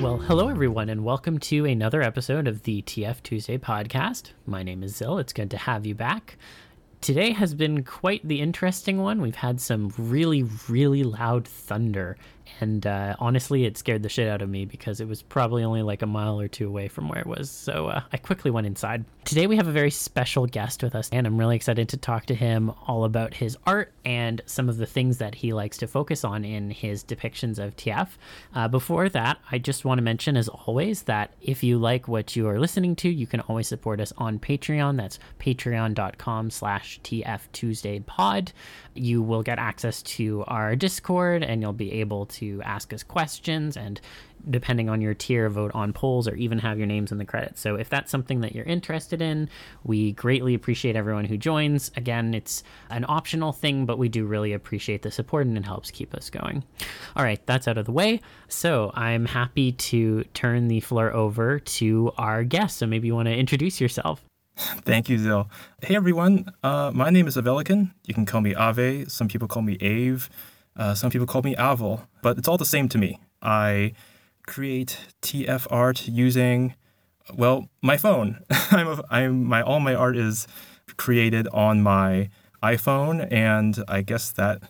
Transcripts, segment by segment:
Well, hello everyone, and welcome to another episode of the TF Tuesday podcast. My name is Zil. It's good to have you back. Today has been quite the interesting one. We've had some really, really loud thunder and uh, honestly, it scared the shit out of me because it was probably only like a mile or two away from where it was. So uh, I quickly went inside. Today, we have a very special guest with us, and I'm really excited to talk to him all about his art and some of the things that he likes to focus on in his depictions of TF. Uh, before that, I just want to mention, as always, that if you like what you are listening to, you can always support us on Patreon. That's patreon.com slash TF Tuesday pod. You will get access to our Discord, and you'll be able to to ask us questions and depending on your tier vote on polls or even have your names in the credits so if that's something that you're interested in we greatly appreciate everyone who joins again it's an optional thing but we do really appreciate the support and it helps keep us going all right that's out of the way so i'm happy to turn the floor over to our guest so maybe you want to introduce yourself Thank you, Zil. Hey, everyone. Uh, my name is Avelican. You can call me Ave. Some people call me Ave. Uh, some people call me Avel, but it's all the same to me. I create TF art using, well, my phone. I'm, a, I'm my all my art is created on my iPhone, and I guess that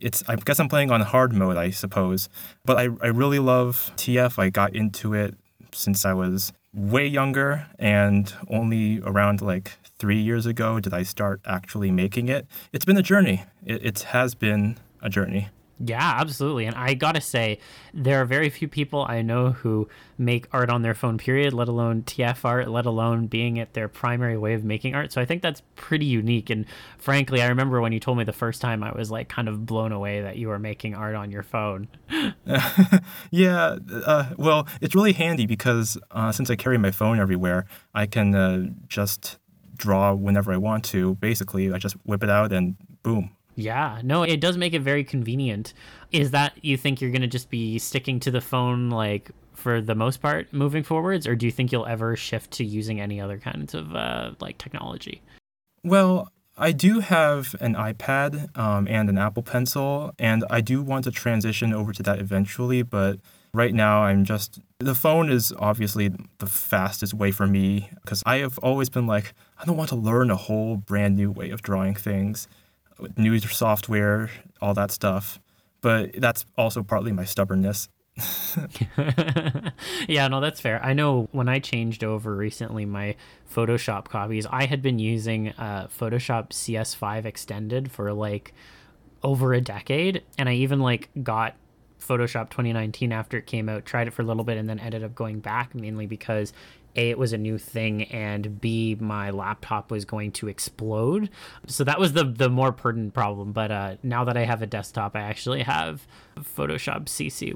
it's I guess I'm playing on hard mode, I suppose. But I, I really love TF. I got into it since I was way younger, and only around like three years ago did I start actually making it. It's been a journey. It, it has been a journey. Yeah, absolutely. And I gotta say, there are very few people I know who make art on their phone, period, let alone TF art, let alone being it their primary way of making art. So I think that's pretty unique. And frankly, I remember when you told me the first time, I was like kind of blown away that you were making art on your phone. yeah, uh, well, it's really handy because uh, since I carry my phone everywhere, I can uh, just draw whenever I want to. Basically, I just whip it out and boom, yeah, no, it does make it very convenient. Is that you think you're going to just be sticking to the phone like for the most part moving forwards, or do you think you'll ever shift to using any other kinds of uh, like technology? Well, I do have an iPad um, and an Apple Pencil, and I do want to transition over to that eventually. But right now, I'm just the phone is obviously the fastest way for me because I have always been like, I don't want to learn a whole brand new way of drawing things new software, all that stuff. But that's also partly my stubbornness. yeah, no, that's fair. I know when I changed over recently my Photoshop copies, I had been using uh, Photoshop CS5 extended for like over a decade, and I even like got Photoshop 2019 after it came out, tried it for a little bit, and then ended up going back mainly because a, it was a new thing, and B, my laptop was going to explode. So that was the the more pertinent problem. But uh, now that I have a desktop, I actually have Photoshop CC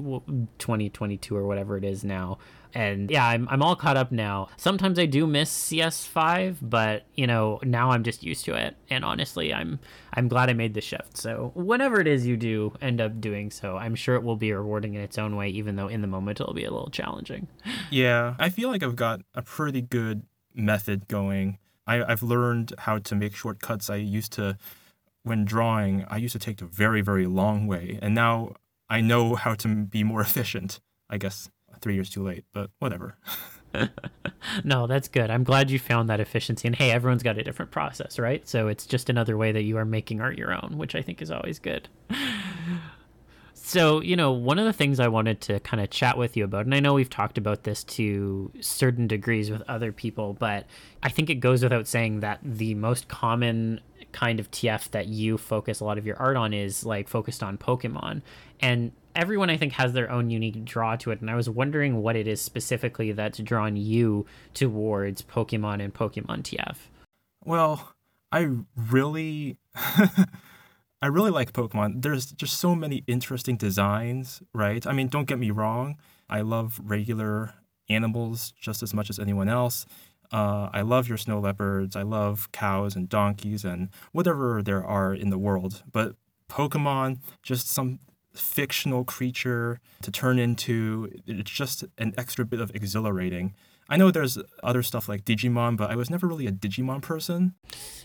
2022 or whatever it is now. And yeah, I'm, I'm all caught up now. Sometimes I do miss CS5, but you know, now I'm just used to it. And honestly, I'm I'm glad I made the shift. So whatever it is you do end up doing so, I'm sure it will be rewarding in its own way, even though in the moment it'll be a little challenging. Yeah, I feel like I've got a pretty good method going. I, I've learned how to make shortcuts. I used to when drawing, I used to take the very, very long way. And now I know how to be more efficient, I guess three years too late, but whatever. no, that's good. I'm glad you found that efficiency. And hey, everyone's got a different process, right? So it's just another way that you are making art your own, which I think is always good. So, you know, one of the things I wanted to kind of chat with you about, and I know we've talked about this to certain degrees with other people, but I think it goes without saying that the most common kind of TF that you focus a lot of your art on is like focused on Pokemon. And everyone I think has their own unique draw to it, and I was wondering what it is specifically that's drawn you towards Pokemon and Pokemon TF. Well, I really I really like Pokemon. There's just so many interesting designs, right? I mean, don't get me wrong. I love regular animals just as much as anyone else. Uh, I love your snow leopards. I love cows and donkeys and whatever there are in the world. But Pokemon, just some fictional creature to turn into. It's just an extra bit of exhilarating. I know there's other stuff like Digimon, but I was never really a Digimon person.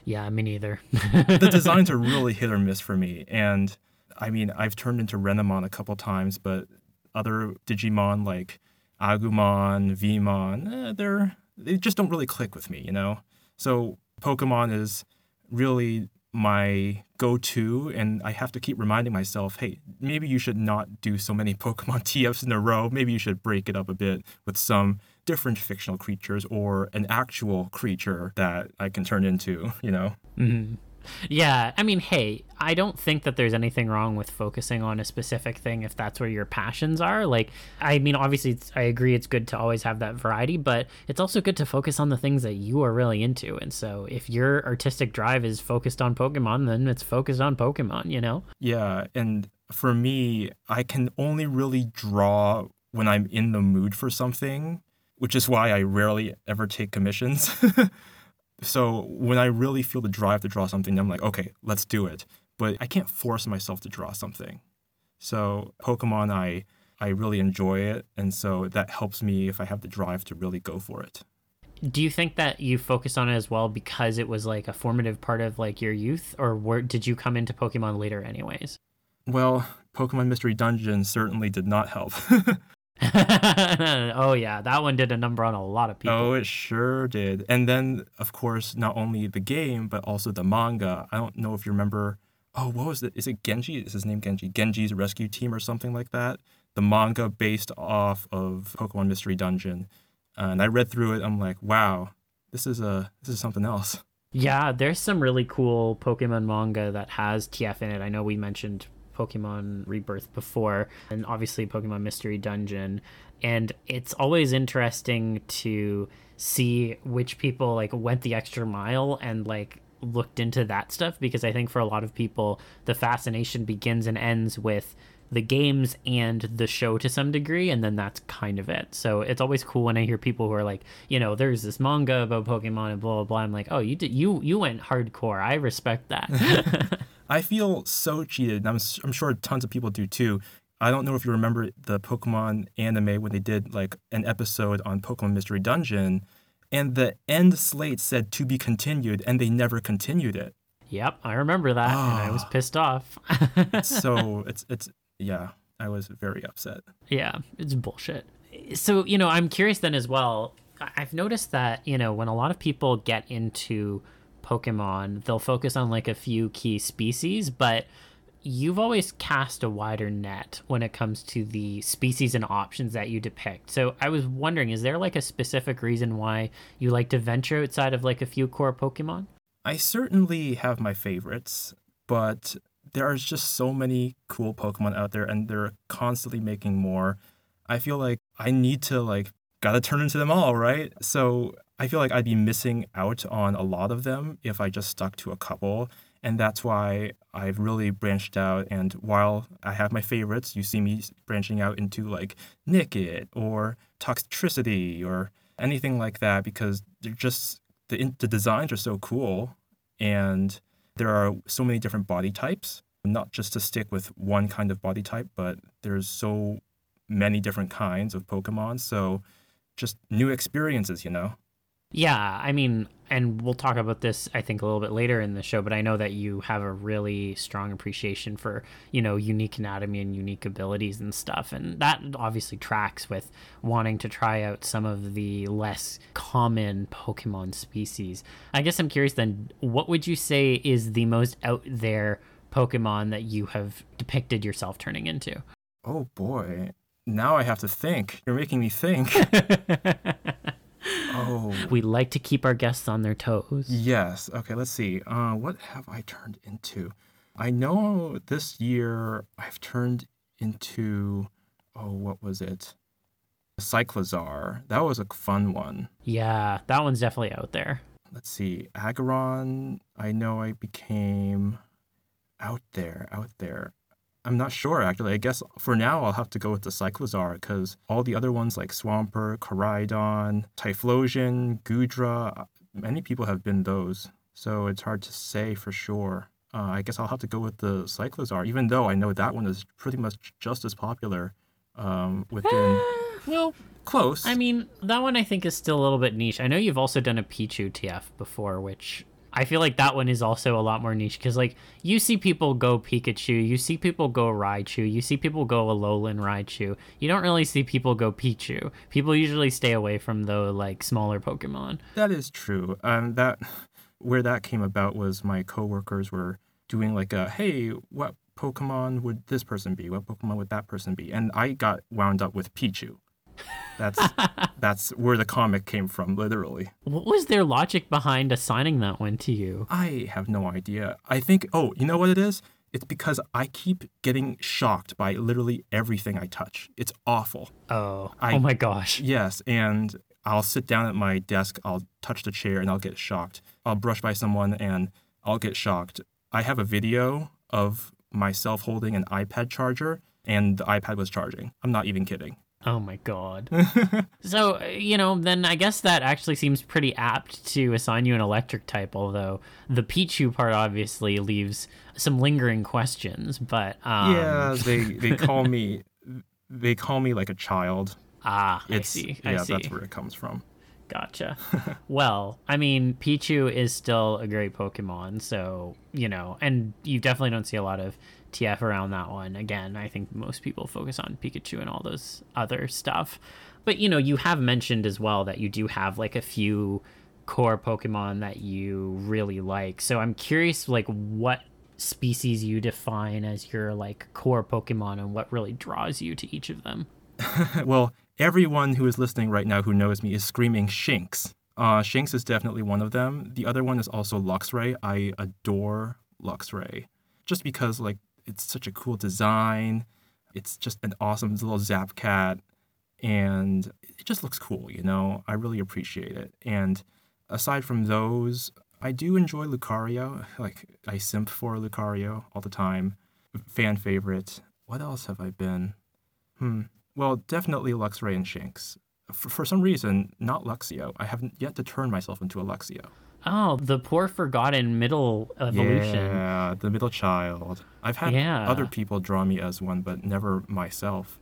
Yeah, me neither. the designs are really hit or miss for me. And I mean, I've turned into Renamon a couple times, but other Digimon like Agumon, Veemon, eh, they're they just don't really click with me, you know. So Pokemon is really my go-to and I have to keep reminding myself, hey, maybe you should not do so many Pokemon TFs in a row. Maybe you should break it up a bit with some different fictional creatures or an actual creature that I can turn into, you know. Mm-hmm. Yeah, I mean, hey, I don't think that there's anything wrong with focusing on a specific thing if that's where your passions are. Like, I mean, obviously, I agree it's good to always have that variety, but it's also good to focus on the things that you are really into. And so, if your artistic drive is focused on Pokemon, then it's focused on Pokemon, you know? Yeah, and for me, I can only really draw when I'm in the mood for something, which is why I rarely ever take commissions. So when I really feel the drive to draw something, I'm like, okay, let's do it. But I can't force myself to draw something. So Pokemon, I I really enjoy it, and so that helps me if I have the drive to really go for it. Do you think that you focused on it as well because it was like a formative part of like your youth, or did you come into Pokemon later, anyways? Well, Pokemon Mystery Dungeon certainly did not help. oh yeah, that one did a number on a lot of people. Oh, it sure did. And then, of course, not only the game but also the manga. I don't know if you remember. Oh, what was it? Is it Ginji? Is his name Ginji? Ginji's Rescue Team or something like that. The manga based off of Pokemon Mystery Dungeon, and I read through it. I'm like, wow, this is a this is something else. Yeah, there's some really cool Pokemon manga that has TF in it. I know we mentioned Pokemon Rebirth before, and obviously Pokemon Mystery Dungeon. And it's always interesting to see which people like went the extra mile and like looked into that stuff because I think for a lot of people the fascination begins and ends with the games and the show to some degree and then that's kind of it so it's always cool when i hear people who are like you know there's this manga about pokemon and blah blah blah i'm like oh you did you you went hardcore i respect that I feel so cheated. I'm, I'm sure tons of people do too. I don't know if you remember the Pokemon anime when they did like an episode on Pokemon Mystery Dungeon, and the end slate said to be continued, and they never continued it. Yep, I remember that, oh. and I was ah. pissed off. so it's it's yeah, I was very upset. Yeah, it's bullshit. So you know, I'm curious then as well. I've noticed that you know when a lot of people get into Pokemon, they'll focus on like a few key species, but you've always cast a wider net when it comes to the species and options that you depict. So I was wondering, is there like a specific reason why you like to venture outside of like a few core Pokemon? I certainly have my favorites, but there are just so many cool Pokemon out there and they're constantly making more. I feel like I need to like gotta turn into them all, right? So I feel like I'd be missing out on a lot of them if I just stuck to a couple. And that's why I've really branched out. And while I have my favorites, you see me branching out into like Nickit or Toxtricity or anything like that because they're just, the, the designs are so cool. And there are so many different body types, not just to stick with one kind of body type, but there's so many different kinds of Pokemon. So just new experiences, you know? Yeah, I mean, and we'll talk about this, I think, a little bit later in the show, but I know that you have a really strong appreciation for, you know, unique anatomy and unique abilities and stuff. And that obviously tracks with wanting to try out some of the less common Pokemon species. I guess I'm curious then, what would you say is the most out there Pokemon that you have depicted yourself turning into? Oh boy. Now I have to think. You're making me think. Oh. We like to keep our guests on their toes. Yes. Okay, let's see. Uh, what have I turned into? I know this year I've turned into, oh, what was it? Cyclizar. That was a fun one. Yeah, that one's definitely out there. Let's see. Aggron, I know I became out there, out there. I'm not sure actually. I guess for now I'll have to go with the Cyclizar because all the other ones like Swampert, Koraidon, Typhlosion, Goodra, many people have been those. So it's hard to say for sure. Uh, I guess I'll have to go with the Cyclizar, even though I know that one is pretty much just as popular um, within. well, close. I mean, that one I think is still a little bit niche. I know you've also done a Pichu TF before, which I feel like that one is also a lot more niche because, like, you see people go Pikachu, you see people go Raichu, you see people go Alolan Raichu. You don't really see people go Pichu. People usually stay away from the like smaller Pokemon. That is true. Um, that where that came about was my coworkers were doing like a hey, what Pokemon would this person be? What Pokemon would that person be? And I got wound up with Pichu. That's that's where the comic came from, literally. What was their logic behind assigning that one to you? I have no idea. I think oh, you know what it is? It's because I keep getting shocked by literally everything I touch. It's awful. Oh, I- oh my gosh. Yes, and I'll sit down at my desk, I'll touch the chair and I'll get shocked. I'll brush by someone and I'll get shocked. I have a video of myself holding an iPad charger and the iPad was charging. I'm not even kidding. Oh my god. so, uh, you know, then I guess that actually seems pretty apt to assign you an electric type, although the Pichu part obviously leaves some lingering questions, but um yeah, they they call me they call me like a child. ah, I It's see. yeah, I see. that's where it comes from. Gotcha. well, I mean, Pichu is still a great Pokemon, so, you know, and you definitely don't see a lot of TF around that one. Again, I think most people focus on Pikachu and all those other stuff. But, you know, you have mentioned as well that you do have like a few core Pokemon that you really like. So I'm curious, like, what species you define as your like core Pokemon and what really draws you to each of them. well, everyone who is listening right now who knows me is screaming Shinx. Uh, Shinx is definitely one of them. The other one is also Luxray. I adore Luxray, just because like it's such a cool design. It's just an awesome little Zap Cat, and it just looks cool. You know, I really appreciate it. And aside from those, I do enjoy Lucario. Like I simp for Lucario all the time. Fan favorite. What else have I been? Hmm. Well, definitely Luxray and Shinx. For, for some reason, not Luxio. I haven't yet to turn myself into a Luxio. Oh, the poor forgotten middle evolution. Yeah, the middle child. I've had Yeah. other people draw me as one, but never myself.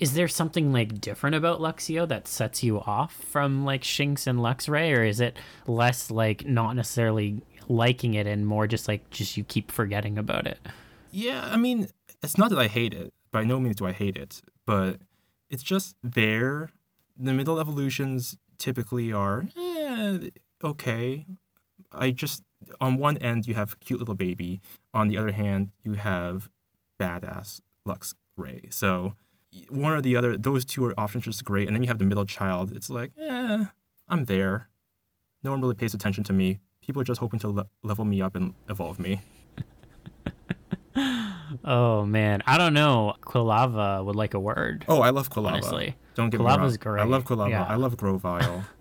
Is there something like different about Luxio that sets you off from like Shinx and Luxray, or is it less like not necessarily liking it and more just like just you keep forgetting about it? Yeah, I mean, it's not that I hate it. By no means do I hate it, but it's just there. The middle evolutions typically are eh, okay. I just on one end you have cute little baby, on the other hand you have badass Lux Ray. So one or the other, those two are often just great, and then you have the middle child. It's like, eh, I'm there. No one really pays attention to me. People are just hoping to le- level me up and evolve me. Oh man, I don't know. Quilava would like a word. Oh, I love Quilava. Honestly. Don't get Quilava's me wrong. great. I love. Quilava. Yeah. I love Grovyle.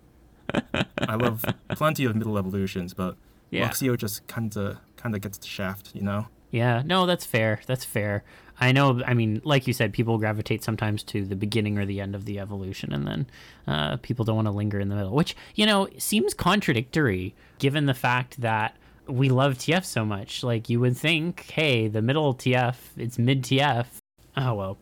I love plenty of middle evolutions, but Yeah. Luxio just kind of kind of gets the shaft, you know. Yeah, no, that's fair. That's fair. I know. I mean, like you said, people gravitate sometimes to the beginning or the end of the evolution, and then uh, people don't want to linger in the middle, which you know seems contradictory given the fact that we love TF so much. Like you would think, hey, the middle TF, it's mid TF. Oh well.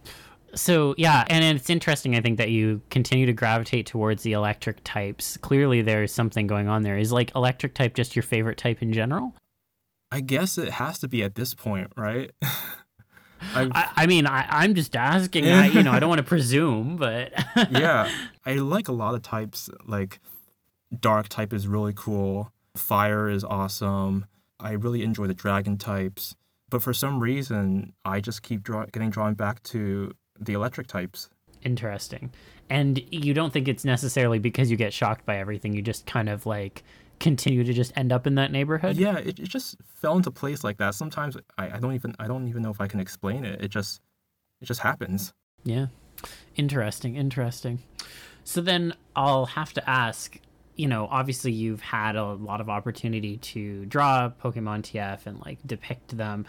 So yeah, and it's interesting. I think that you continue to gravitate towards the electric types. Clearly, there's something going on there. Is like electric type just your favorite type in general? I guess it has to be at this point, right? I, I mean, I, I'm just asking. I, you know, I don't want to presume, but yeah, I like a lot of types. Like dark type is really cool. Fire is awesome. I really enjoy the dragon types, but for some reason, I just keep draw- getting drawn back to the electric types. interesting. And you don't think it's necessarily because you get shocked by everything. You just kind of like continue to just end up in that neighborhood. Yeah, it, it just fell into place like that. Sometimes I, I don't even I don't even know if I can explain it. It just it just happens. Yeah. Interesting, interesting. So then I'll have to ask, you know, obviously you've had a lot of opportunity to draw Pokemon TF and like depict them.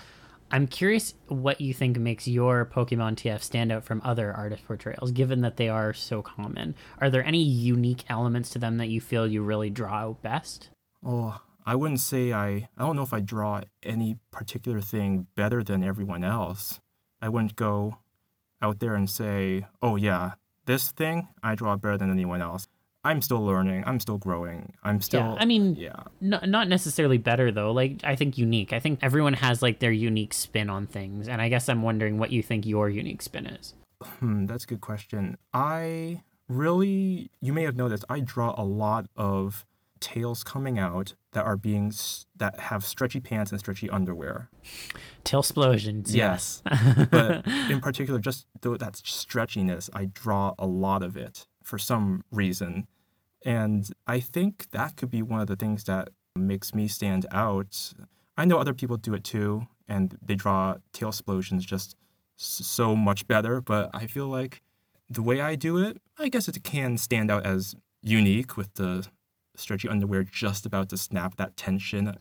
I'm curious what you think makes your Pokemon TF stand out from other artist portrayals, given that they are so common. Are there any unique elements to them that you feel you really draw best? Oh, I wouldn't say I I don't know if I draw any particular thing better than everyone else. I wouldn't go out there and say, "Oh yeah, this thing I draw better than anyone else." I'm still learning. I'm still growing. I'm still. Yeah, I mean, yeah. No, not necessarily better though. Like I think unique. I think everyone has like their unique spin on things, and I guess I'm wondering what you think your unique spin is. Hmm, that's a good question. I really, you may have noticed, I draw a lot of tails coming out that are being s- that have stretchy pants and stretchy underwear. Tail explosions. Yes, but in particular, just though that stretchiness, I draw a lot of it for some reason, and I think that could be one of the things that makes me stand out. I know other people do it too, and they draw tail explosions just so much better, but I feel like the way I do it, I guess it can stand out as unique with the stretchy underwear just about to snap that tension,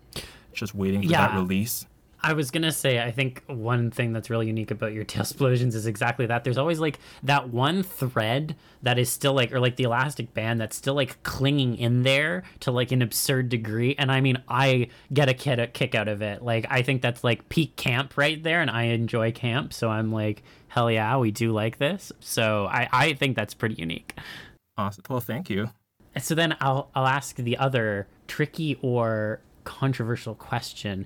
just waiting for that release. I was gonna say, I think one thing that's really unique about your tail explosions is exactly that. There's always like that one thread that is still like, or like the elastic band that's still like clinging in there to like an absurd degree. And I mean, I get a kid a kick out of it. Like, I think that's like peak camp right there, and I enjoy camp. So I'm like, hell yeah, we do like this. So I, I think that's pretty unique. Awesome. Well, thank you. So then I'll I'll ask the other tricky or controversial question.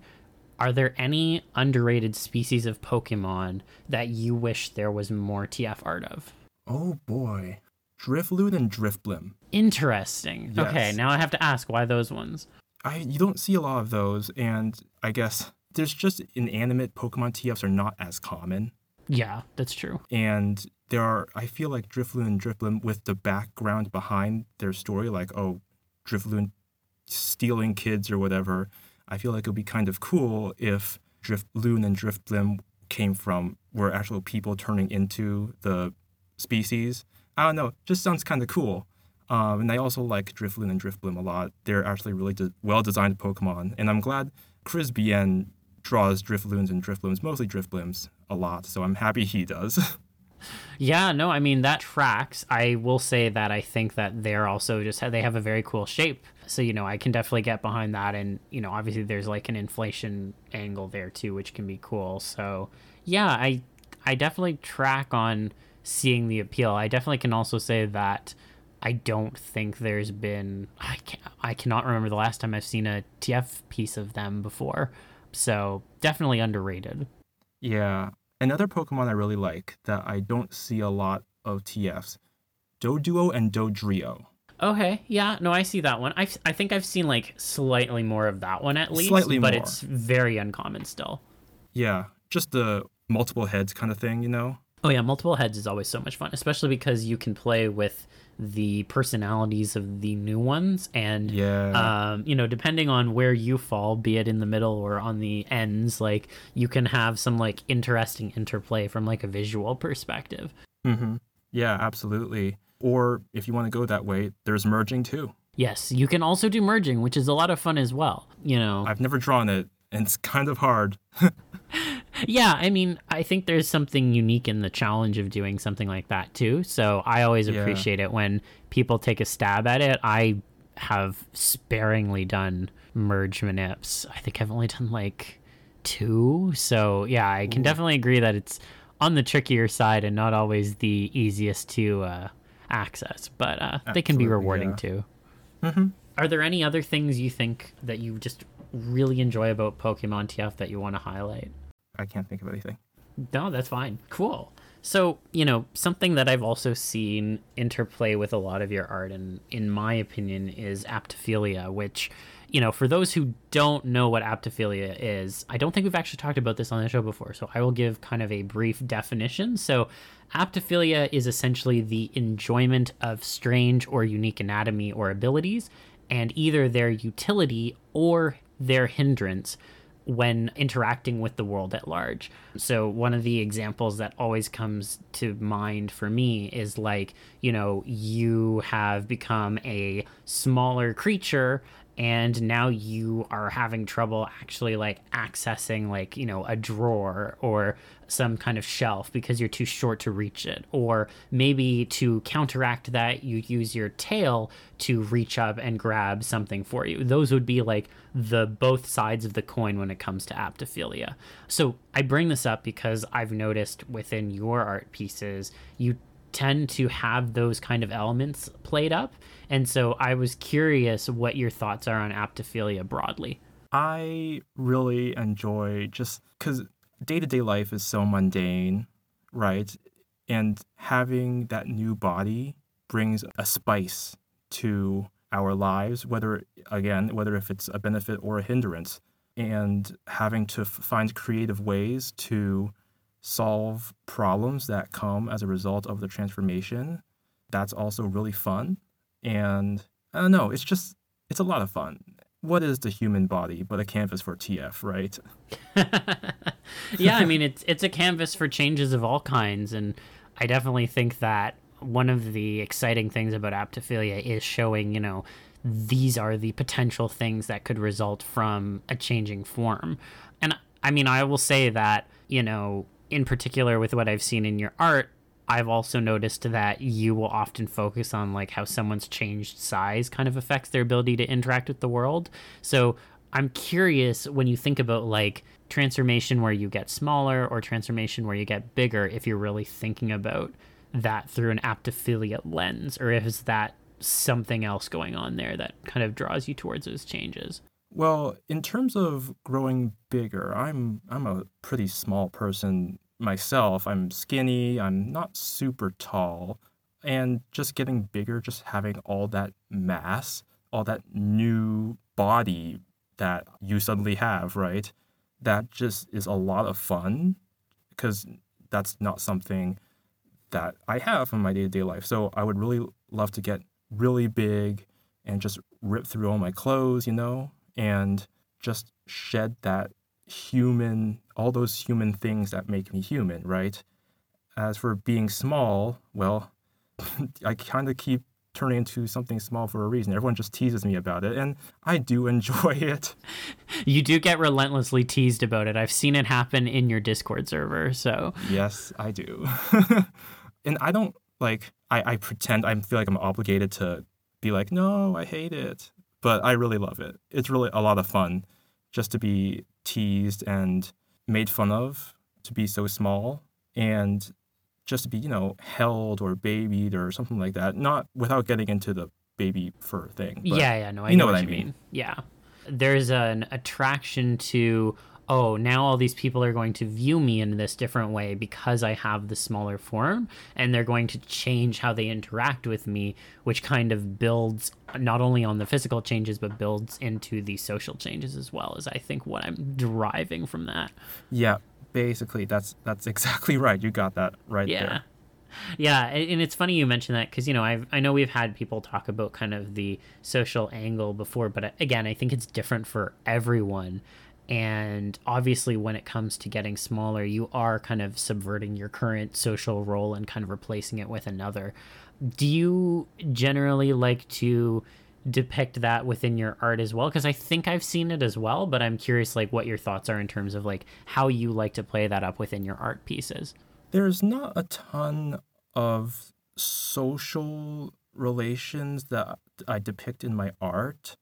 Are there any underrated species of Pokemon that you wish there was more TF art of? Oh boy. Drifloon and Drifblim. Interesting. Yes. Okay, now I have to ask why those ones? I you don't see a lot of those, and I guess there's just inanimate Pokemon TFs are not as common. Yeah, that's true. And there are I feel like Drifloon and Drifblim with the background behind their story, like, oh, Drifloon stealing kids or whatever. I feel like it would be kind of cool if Drifloon and Drift Drifblim came from were actual people turning into the species. I don't know, just sounds kind of cool. Um, and I also like Drifloon and Drifblim a lot. They're actually really de- well designed Pokemon, and I'm glad Chris Bien draws Drifloons and Drifblims, mostly Drifblims, a lot. So I'm happy he does. Yeah, no, I mean that tracks. I will say that I think that they're also just they have a very cool shape. So you know, I can definitely get behind that, and you know, obviously there's like an inflation angle there too, which can be cool. So yeah, I I definitely track on seeing the appeal. I definitely can also say that I don't think there's been I can I cannot remember the last time I've seen a TF piece of them before. So definitely underrated. yeah. Another Pokemon I really like that I don't see a lot of TFs Doduo and Dodrio. Okay, yeah, no, I see that one. I I think I've seen like slightly more of that one at least, Slightly but more. it's very uncommon still. Yeah, just the multiple heads kind of thing, you know? Oh yeah, multiple heads is always so much fun, especially because you can play with the personalities of the new ones and Yeah. um, you know, depending on where you fall, be it in the middle or on the ends, like you can have some like interesting interplay from like a visual perspective. Mm-hmm. Yeah, absolutely. Or if you want to go that way, there's merging too. Yes, you can also do merging, which is a lot of fun as well. You know, I've never drawn it, and it's kind of hard. Yeah, I mean, I think there's something unique in the challenge of doing something like that too. So I always Yeah. appreciate it when people take a stab at it. I have sparingly done merge manips. I think I've only done like two. So yeah, I can definitely agree that it's on the trickier side and not always the easiest to uh, access, but uh, they can be rewarding yeah. too. Mm-hmm. Are there any other things you think that you just really enjoy about Pokemon TF that you want to highlight? I can't think of anything. No, that's fine. Cool. So, you know, something that I've also seen interplay with a lot of your art, and in my opinion, is aptophilia, which, you know, for those who don't know what aptophilia is, I don't think we've actually talked about this on the show before, so I will give kind of a brief definition. So, aptophilia is essentially the enjoyment of strange or unique anatomy or abilities, and either their utility or their hindrance when interacting with the world at large. So, one of the examples that always comes to mind for me is like, you know, you have become a smaller creature and now you are having trouble actually like accessing like you know a drawer or some kind of shelf because you're too short to reach it or maybe to counteract that you use your tail to reach up and grab something for you. Those would be like the both sides of the coin when it comes to aptophilia. So i bring this up because i've noticed within your art pieces you tend to have those kind of elements played up. And so I was curious what your thoughts are on aptophilia broadly. I really enjoy just because day to day life is so mundane, right? And having that new body brings a spice to our lives, whether, again, whether if it's a benefit or a hindrance. And having to f- find creative ways to solve problems that come as a result of the transformation, that's also really fun. And I don't know, it's just, it's a lot of fun what is the human body but a canvas for TF, right? yeah, I mean it's it's a canvas for changes of all kinds, and I definitely think that one of the exciting things about aptophilia is showing, you know, these are the potential things that could result from a changing form. And I mean, I will say that, you know, in particular with what I've seen in your art, I've also noticed that you will often focus on like how someone's changed size kind of affects their ability to interact with the world. So I'm curious when you think about like transformation where you get smaller or transformation where you get bigger, if you're really thinking about that through an aptophilia lens, or if is that something else going on there that kind of draws you towards those changes? Well, in terms of growing bigger, I'm I'm a pretty small person myself. I'm skinny, I'm not super tall, and just getting bigger, just having all that mass, all that new body that you suddenly have, right? That just is a lot of fun because that's not something that I have in my day to day life. So I would really love to get really big and just rip through all my clothes, you know, and just shed that human, all those human things that make me human, right? As for being small, well, I kind of keep turning into something small for a reason. Everyone just teases me about it, and I do enjoy it. You do get relentlessly teased about it. I've seen it happen in your Discord server, so. Yes, I do. and I don't like, I, I pretend I feel like I'm obligated to be like, no, I hate it. But I really love it. It's really a lot of fun just to be teased and made fun of to be so small and just to be, you know, held or babied or something like that. Not without getting into the baby fur thing. yeah, yeah, no, I you know, know what, what I mean. mean. Yeah. There's an attraction to oh, now all these people are going to view me in this different way because I have the smaller form, and they're going to change how they interact with me, which kind of builds not only on the physical changes, but builds into the social changes as well, is I think what I'm deriving from that. Yeah, basically, that's that's exactly right. You got that right yeah. there. Yeah, and it's funny you mention that because you know I I know we've had people talk about kind of the social angle before, but uh, again I think it's different for everyone and obviously, when it comes to getting smaller, you are kind of subverting your current social role and kind of replacing it with another. Do you generally like to depict that within your art as well? Because I think I've seen it as well, but I'm curious, like, what your thoughts are in terms of like how you like to play that up within your art pieces. There's not a ton of social relations that I depict in my art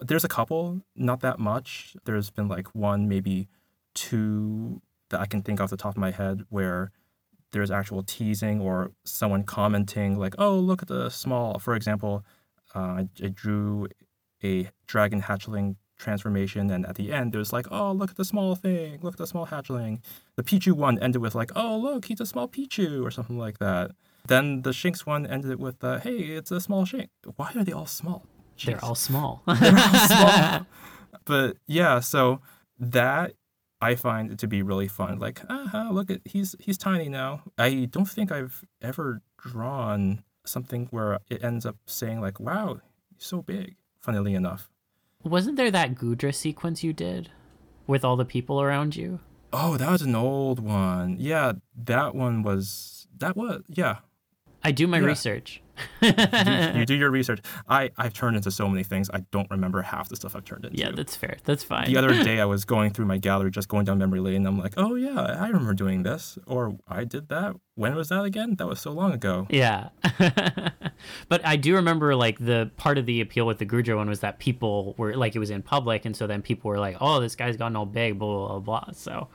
there's a couple, not that much. There's been like one, maybe two that I can think off the top of my head where there's actual teasing or someone commenting like, "Oh, look at the small." For example, uh, I, drew a dragon hatchling transformation, and at the end there's like, "Oh, look at the small thing! Look at the small hatchling." The Pichu one ended with like, "Oh, look, he's a small Pichu" or something like that. Then the Shinx one ended with, uh, "Hey, it's a small Shinx." Why are they all small? Jeez. They're all small. They're all small. But yeah, so that I find to be really fun. Like, ah, look at he's he's tiny now. I don't think I've ever drawn something where it ends up saying like, "Wow, he's so big." Funnily enough, wasn't there that Goodra sequence you did with all the people around you? Oh, that was an old one. Yeah, that one was that was yeah. I do my yeah. research you, you, do your research. I, I've turned into so many things. I don't remember half the stuff I've turned into. Yeah, that's fair. That's fine. The other day I was going through my gallery, just going down memory lane, and I'm like, oh yeah, I remember doing this, or I did that. When was that again? That was so long ago. Yeah. but I do remember like the part of the appeal with the Goodra one was that people were like it was in public, and so then people were like, oh, this guy's gotten all big, blah blah blah. blah. So.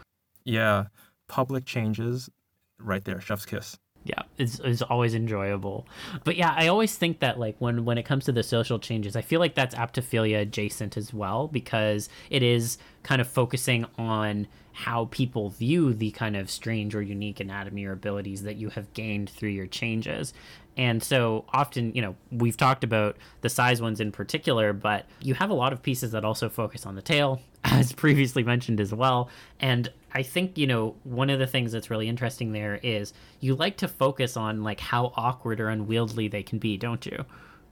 Yeah, public changes, right there, chef's kiss. Yeah it's, it's always enjoyable. But yeah i always think that like when when it comes to the social changes i feel like that's aptophilia adjacent as well because it is kind of focusing on how people view the kind of strange or unique anatomy or abilities that you have gained through your changes and so often, you know, we've talked about the size ones in particular, but you have a lot of pieces that also focus on the tail, as previously mentioned as well. And I think, you know, one of the things that's really interesting there is you like to focus on like how awkward or unwieldy they can be, don't you?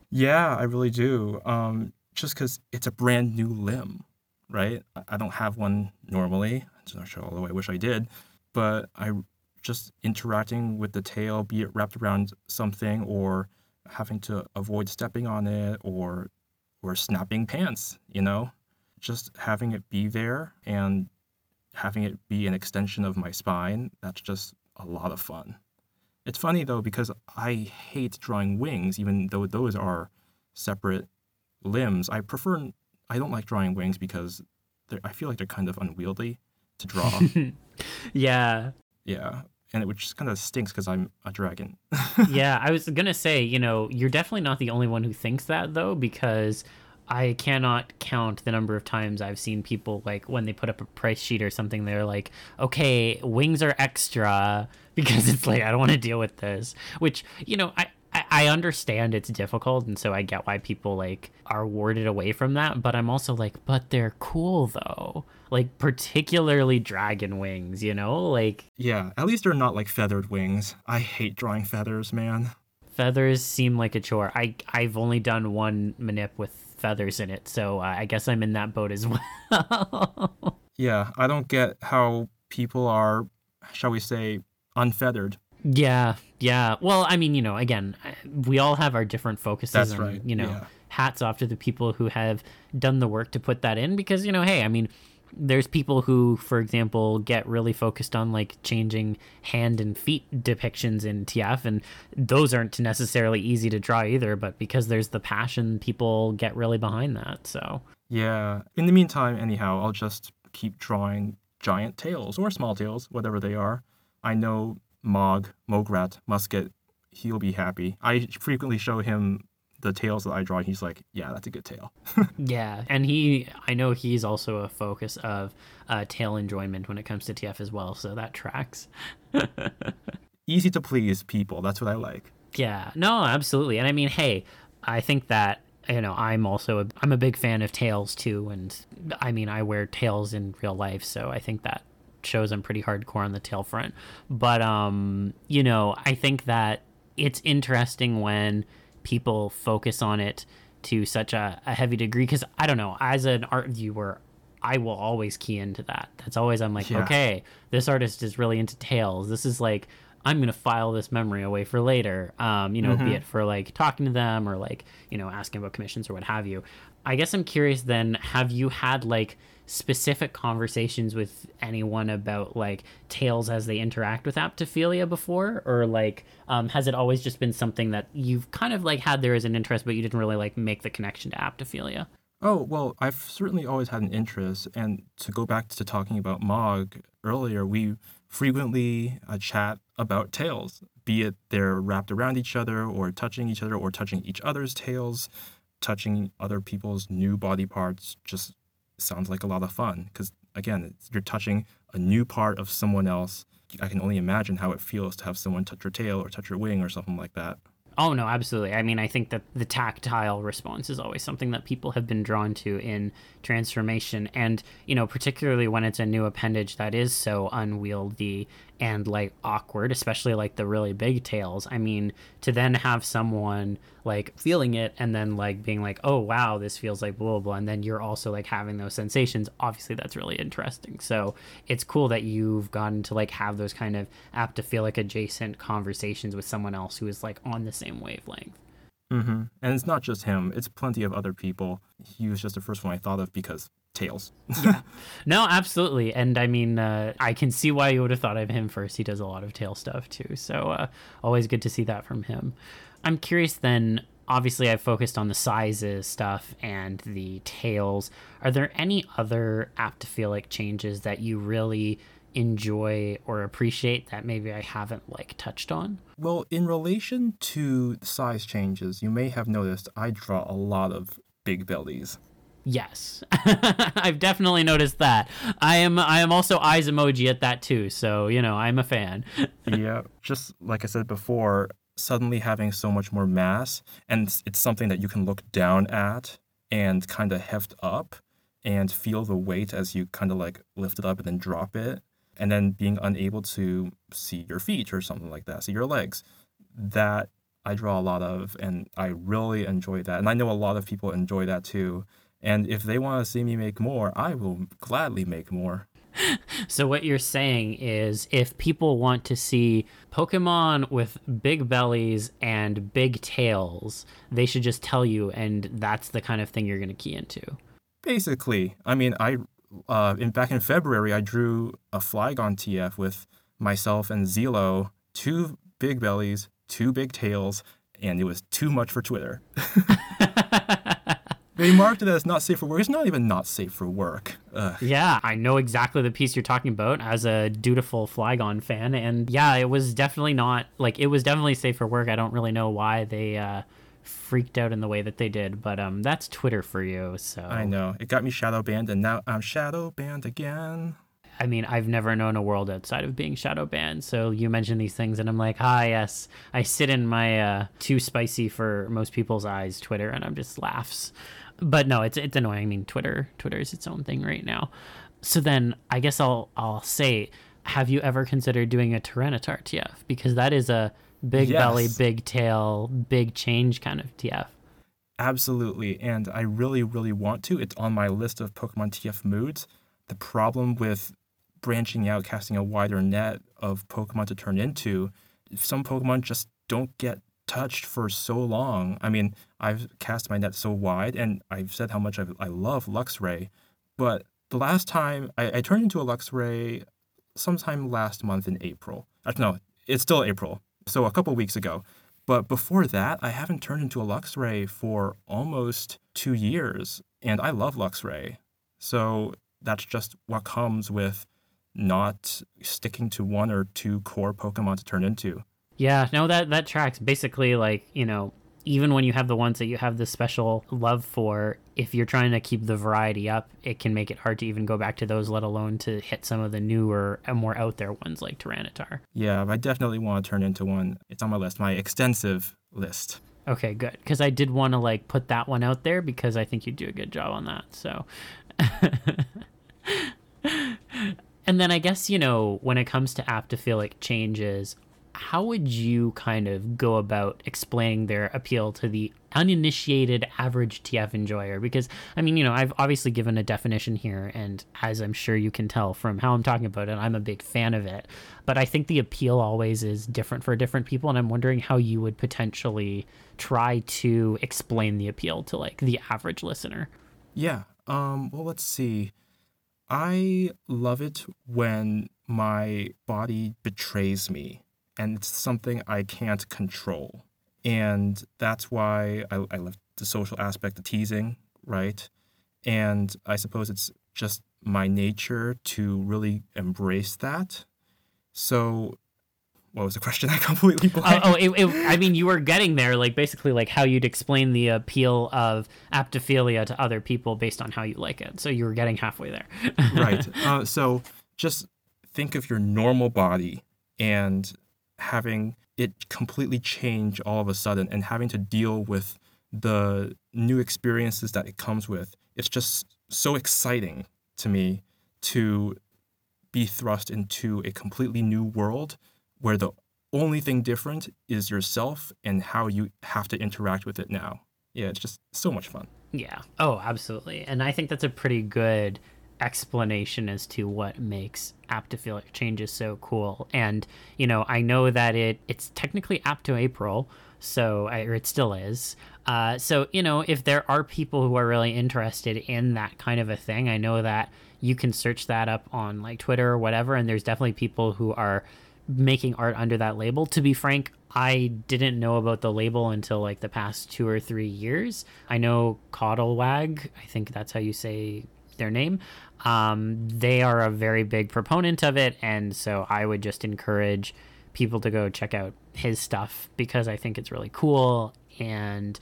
Yeah, I really do. Um, just because it's a brand new limb, right? I don't have one normally. I'm not sure, although I wish I did. But I just interacting with the tail, be it wrapped around something or having to avoid stepping on it or or snapping pants, you know? Just having it be there and having it be an extension of my spine, that's just a lot of fun. It's funny though because I hate drawing wings even though those are separate limbs. I prefer I don't like drawing wings because I feel like they're kind of unwieldy to draw. yeah. Yeah and it which kind of stinks because I'm a dragon. yeah, I was gonna say, you know, you're definitely not the only one who thinks that though, because I cannot count the number of times I've seen people like when they put up a price sheet or something, they're like, okay, wings are extra because it's like I don't want to deal with this. Which you know, I I understand it's difficult, and so I get why people like are warded away from that. But I'm also like, but they're cool though like particularly dragon wings, you know? Like Yeah, at least they're not like feathered wings. I hate drawing feathers, man. Feathers seem like a chore. I I've only done one manip with feathers in it, so uh, I guess I'm in that boat as well. yeah, I don't get how people are, shall we say, unfeathered. Yeah, yeah. Well, I mean, you know, again, we all have our different focuses. That's and, right. You know, yeah. hats off to the people who have done the work to put that in because, you know, hey, I mean, there's people who, for example, get really focused on like changing hand and feet depictions in TF, and those aren't necessarily easy to draw either. But because there's the passion, people get really behind that. So yeah. In the meantime, anyhow, I'll just keep drawing giant tails or small tails, whatever they are. I know Mog, Mograt, Musket, he'll be happy. I frequently show him the tails that I draw, he's like, yeah, that's a good tail. yeah, and he, I know he's also a focus of uh, tail enjoyment when it comes to TF as well, so that tracks. Easy to please people. That's what I like. Yeah, no, absolutely. And I mean, hey, I think that you know i'm also a, i'm a big fan of tails too and i mean i wear tails in real life so i think that shows i'm pretty hardcore on the tail front. But um you know i think that it's interesting when people focus on it to such a, a heavy degree because i don't know as an art viewer i will always key into that. That's always i'm like yeah. okay this artist is really into tails. This is like i'm gonna file this memory away for later. Um, you know mm-hmm. be it for like talking to them or like you know asking about commissions or what have you. I guess i'm curious then have you had like specific conversations with anyone about like tails as they interact with aptophilia before? Or like um, has it always just been something that you've kind of like had there as an interest but you didn't really like make the connection to aptophilia? Oh well i've certainly always had an interest. And to go back to talking about mog earlier we frequently uh, chat about tails be it they're wrapped around each other or touching each other or touching each other's tails touching other people's new body parts just sounds like a lot of fun because again you're touching a new part of someone else. I can only imagine how it feels to have someone touch your tail or touch your wing or something like that. Oh no, absolutely. I mean, I think that the tactile response is always something that people have been drawn to in transformation, and you know, particularly when it's a new appendage that is so unwieldy and like awkward, especially like the really big tails. I mean, to then have someone like feeling it and then like being like, oh wow, this feels like blah blah, blah and then you're also like having those sensations. Obviously, that's really interesting. So it's cool that you've gotten to like have those kind of aptophilic adjacent conversations with someone else who is like on the same wavelength. Mm-hmm. And it's not just him; it's plenty of other people. He was just the first one I thought of because tails. yeah. No, absolutely. And I mean, uh, I can see why you would have thought of him first. He does a lot of tail stuff too. So uh, always good to see that from him. I'm curious then. Obviously, I've focused on the sizes stuff and the tails. Are there any other aptophilic changes that you really enjoy or appreciate that maybe I haven't like touched on? Well, in relation to size changes, you may have noticed I draw a lot of big bellies. Yes. I've definitely noticed that. I am I am also eyes emoji at that too, so you know, I'm a fan. yeah, just like I said before, suddenly having so much more mass and it's, something that you can look down at and kind of heft up and feel the weight as you kind of like lift it up and then drop it and then being unable to see your feet or something like that, see your legs. That I draw a lot of, and I really enjoy that. And I know a lot of people enjoy that too. And if they want to see me make more, I will gladly make more. so what you're saying is if people want to see Pokemon with big bellies and big tails, they should just tell you and that's the kind of thing you're going to key into. Basically, I mean, I uh, in back in February, I drew a Flygon TF with myself and Zelo, two big bellies, two big tails, and it was too much for Twitter. they marked it as not safe for work. It's not even not safe for work. Ugh. Yeah, I know exactly the piece you're talking about as a dutiful Flygon fan, and yeah, it was definitely not like it was definitely safe for work. I don't really know why they. Uh, freaked out in the way that they did, but um, that's Twitter for you. So I know it got me shadow banned, and now I'm shadow banned again. I mean, I've never known a world outside of being shadow banned. So you mention these things, and I'm like, ah, yes. I sit in my uh, too spicy for most people's eyes Twitter, and I'm just laughs. But no, it's it's annoying. I mean, Twitter Twitter is its own thing right now. So then I guess I'll I'll say, have you ever considered doing a Tyranitar TF? Because that is a big yes. belly, big tail, big change kind of TF. Absolutely. And I really, really want to. It's on my list of Pokemon TF moods. The problem with branching out, casting a wider net of Pokemon to turn into, some Pokemon just don't get touched for so long. I mean, I've cast my net so wide, and I've said how much I, I love Luxray, but the last time I, I, turned into a Luxray sometime last month in April. No, it's still April so a couple weeks ago. But before that, I haven't turned into a Luxray for almost two years, and I love Luxray. So that's just what comes with not sticking to one or two core Pokemon to turn into. Yeah, no, that that tracks. Basically, like you know, even when you have the ones that you have the special love for, if you're trying to keep the variety up, it can make it hard to even go back to those, let alone to hit some of the newer and more out there ones like Tyranitar. Yeah, I definitely want to turn into one. It's on my list, my extensive list. Okay, good. Because I did want to like put that one out there because I think you do a good job on that. So. and then I guess, you know, when it comes to aptophilic changes, how would you kind of go about explaining their appeal to the uninitiated average TF enjoyer? Because, I mean, you know, I've obviously given a definition here, and as I'm sure you can tell from how I'm talking about it, I'm a big fan of it. But I think the appeal always is different for different people, and I'm wondering how you would potentially try to explain the appeal to like the average listener. Yeah. Um, well, let's see. I love it when my body betrays me and it's something I can't control. And that's why I, I left the social aspect, the teasing, right? And I suppose it's just my nature to really embrace that. So, what was the question? I completely oh, blanked. Oh, oh it, it, I mean, you were getting there, like basically, like how you'd explain the appeal of aptophilia to other people based on how you like it. So you were getting halfway there. right. Uh, so just think of your normal body and having it completely change all of a sudden and having to deal with the new experiences that it comes with. It's just so exciting to me to be thrust into a completely new world where the only thing different is yourself and how you have to interact with it now. Yeah, it's just so much fun. Yeah. Oh, absolutely. And I think that's a pretty good explanation as to what makes aptophilic changes so cool. And you know, I know that it it's technically Apto April, so or it still is. Uh, so you know, if there are people who are really interested in that kind of a thing, I know that you can search that up on like Twitter or whatever, and there's definitely people who are making art under that label. To be frank, I didn't know about the label until like the past two or three years. I know Caudlewag, I think that's how you say their name. Um, they are a very big proponent of it, and so I would just encourage people to go check out his stuff because I think it's really cool. And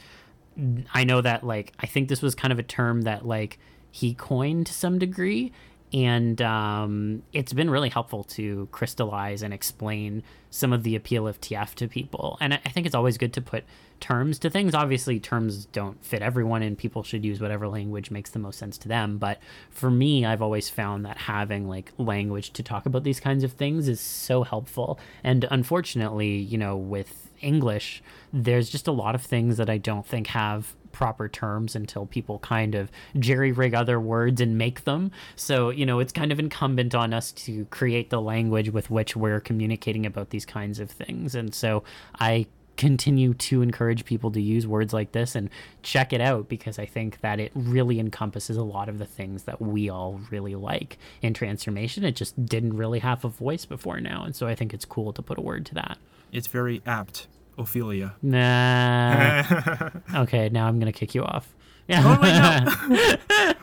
I know that like I think this was kind of a term that like he coined to some degree and um, it's been really helpful to crystallize and explain some of the appeal of TF to people. And I think it's always good to put terms to things. Obviously, terms don't fit everyone, and people should use whatever language makes the most sense to them. But for me, I've always found that having like language to talk about these kinds of things is so helpful. And unfortunately, you know, with English, there's just a lot of things that I don't think have proper terms until people kind of jerry rig other words and make them. So, you know, it's kind of incumbent on us to create the language with which we're communicating about these kinds of things. And so I continue to encourage people to use words like this and check it out because I think that it really encompasses a lot of the things that we all really like in transformation. It just didn't really have a voice before now. And so I think it's cool to put a word to that. It's very apt Ophelia. Nah. okay, now I'm gonna kick you off. Yeah. Oh, wait,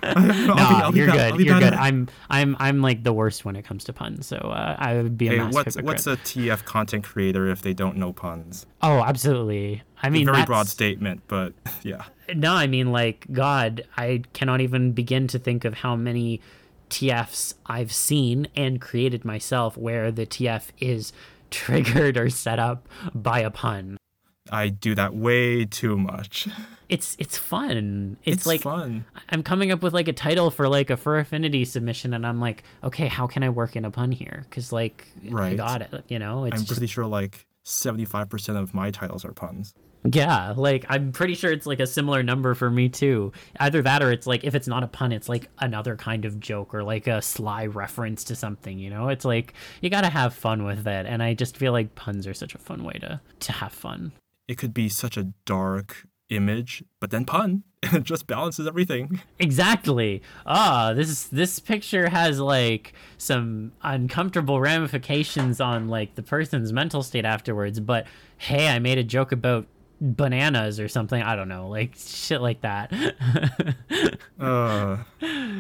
no. no, you're good. You're good. I'm I'm I'm like the worst when it comes to puns. So uh, I would be a hey, what's hypocrite. what's a TF content creator if they don't know puns? Oh, absolutely. I mean, a very broad statement, but yeah. No, I mean, like God, I cannot even begin to think of how many TFs I've seen and created myself where the TF is triggered or set up by a pun. I do that way too much. It's it's fun. It's, it's like fun. I'm coming up with like a title for like a fur affinity submission, and I'm like, okay, how can I work in a pun here? Because like right. I got it. You know, it's I'm just... pretty sure like 75% of my titles are puns. Yeah, like I'm pretty sure it's like a similar number for me too. Either that or it's like if it's not a pun, it's like another kind of joke or like a sly reference to something, you know? It's like you got to have fun with it and I just feel like puns are such a fun way to to have fun. It could be such a dark image, but then pun and it just balances everything. Exactly. Ah, this this picture has like some uncomfortable ramifications on like the person's mental state afterwards, but hey, I made a joke about bananas or something. I don't know, like shit like that. uh,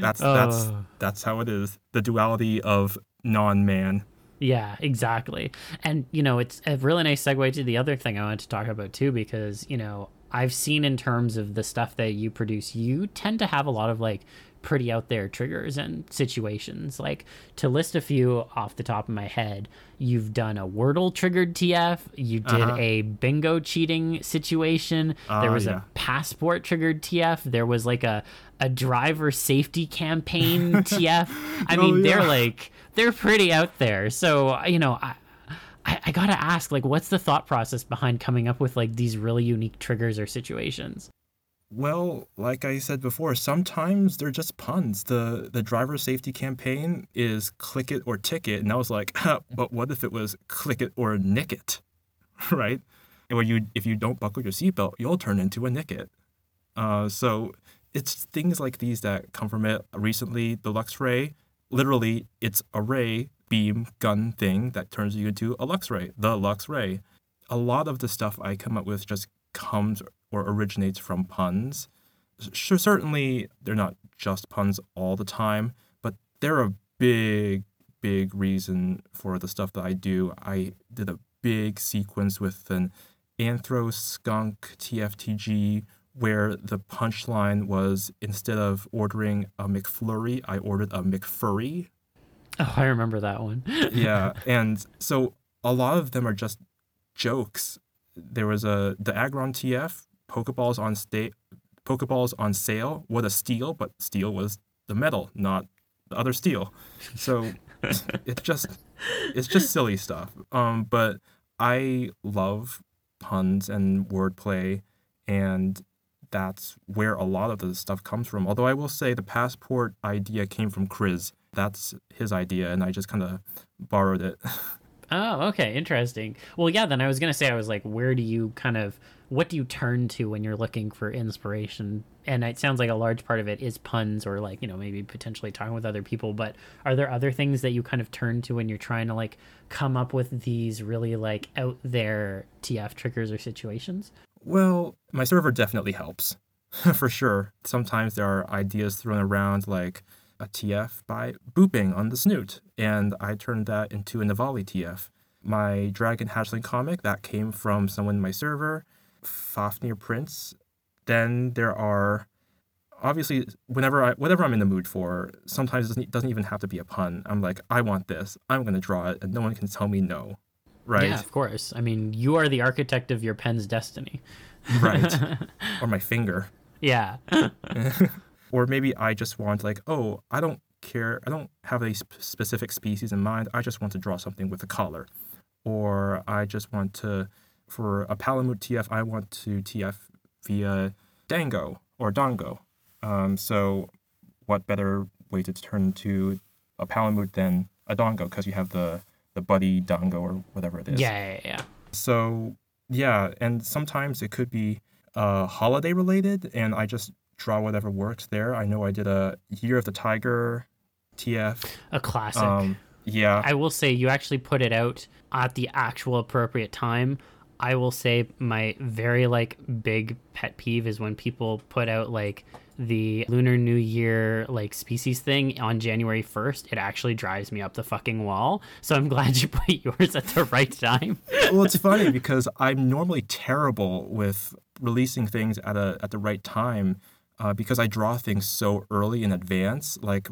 that's uh, that's that's how it is. The duality of non-man. Yeah, exactly. And you know, it's a really nice segue to the other thing I wanted to talk about too, because you know, I've seen in terms of the stuff that you produce, you tend to have a lot of like pretty out there triggers and situations. Like to list a few off the top of my head, you've done a Wordle triggered TF, you did uh-huh. a bingo cheating situation, uh, there was yeah. a passport triggered TF, there was like a a driver safety campaign TF. I oh, mean, yeah. they're like they're pretty out there. So, you know, I I, I gotta ask, like, what's the thought process behind coming up with like these really unique triggers or situations? Well, like I said before, sometimes they're just puns. The the driver safety campaign is click it or ticket, and I was like, but what if it was click it or nick it, right? Where you if you don't buckle your seatbelt, you'll turn into a nick it. Uh, so it's things like these that come from it. Recently, the Lux Ray, literally, it's a ray beam gun thing that turns you into a Lux Ray, the Lux Ray. A lot of the stuff I come up with just comes or originates from puns. Sure, certainly they're not just puns all the time, but they're a big, big reason for the stuff that I do. I did a big sequence with an Anthro Skunk TFTG where the punchline was instead of ordering a McFlurry, I ordered a McFurry. Oh, I remember that one. yeah, and so a lot of them are just jokes. There was a the Aggron TF Pokeballs on sta- Pokeballs on sale. What a steal! But steel was the metal, not the other steel. So it's just it's just silly stuff. Um, but I love puns and wordplay, and that's where a lot of the stuff comes from. Although I will say the passport idea came from Chris. That's his idea, and I just kind of borrowed it. Oh, okay, interesting. Well, yeah. Then I was gonna say, I was like, where do you kind of what do you turn to when you're looking for inspiration? And it sounds like a large part of it is puns or like, you know, maybe potentially talking with other people, but are there other things that you kind of turn to when you're trying to like come up with these really like out there TF triggers or situations? Well, my server definitely helps. for sure. Sometimes there are ideas thrown around like a TF by booping on the snoot, and I turned that into a Navali TF. My Dragon Hatchling comic that came from someone in my server, Fafnir Prince. Then there are obviously whenever I whatever I'm in the mood for, sometimes it doesn't, doesn't even have to be a pun. I'm like, I want this. I'm gonna draw it, and no one can tell me no. Right? Yeah, of course. I mean, you are the architect of your pen's destiny. right. Or my finger. Yeah. or maybe I just want like, oh, I don't care. I don't have a sp- specific species in mind. I just want to draw something with a collar. Or I just want to, for a Palamute TF, I want to TF via Dango or Dongo. Um, so, what better way to turn to a Palamute than a Dongo? Because you have the the buddy Dongo or whatever it is. Yeah, yeah, yeah. So yeah, and sometimes it could be uh, holiday related, and I just draw whatever works there. I know I did a Year of the Tiger TF. A classic. Um, yeah. I will say you actually put it out at the actual appropriate time. I will say my very like big pet peeve is when people put out like the Lunar New Year like species thing on January 1st, it actually drives me up the fucking wall. So I'm glad you put yours at the right time. well, it's funny because I'm normally terrible with releasing things at a at the right time uh, because I draw things so early in advance. Like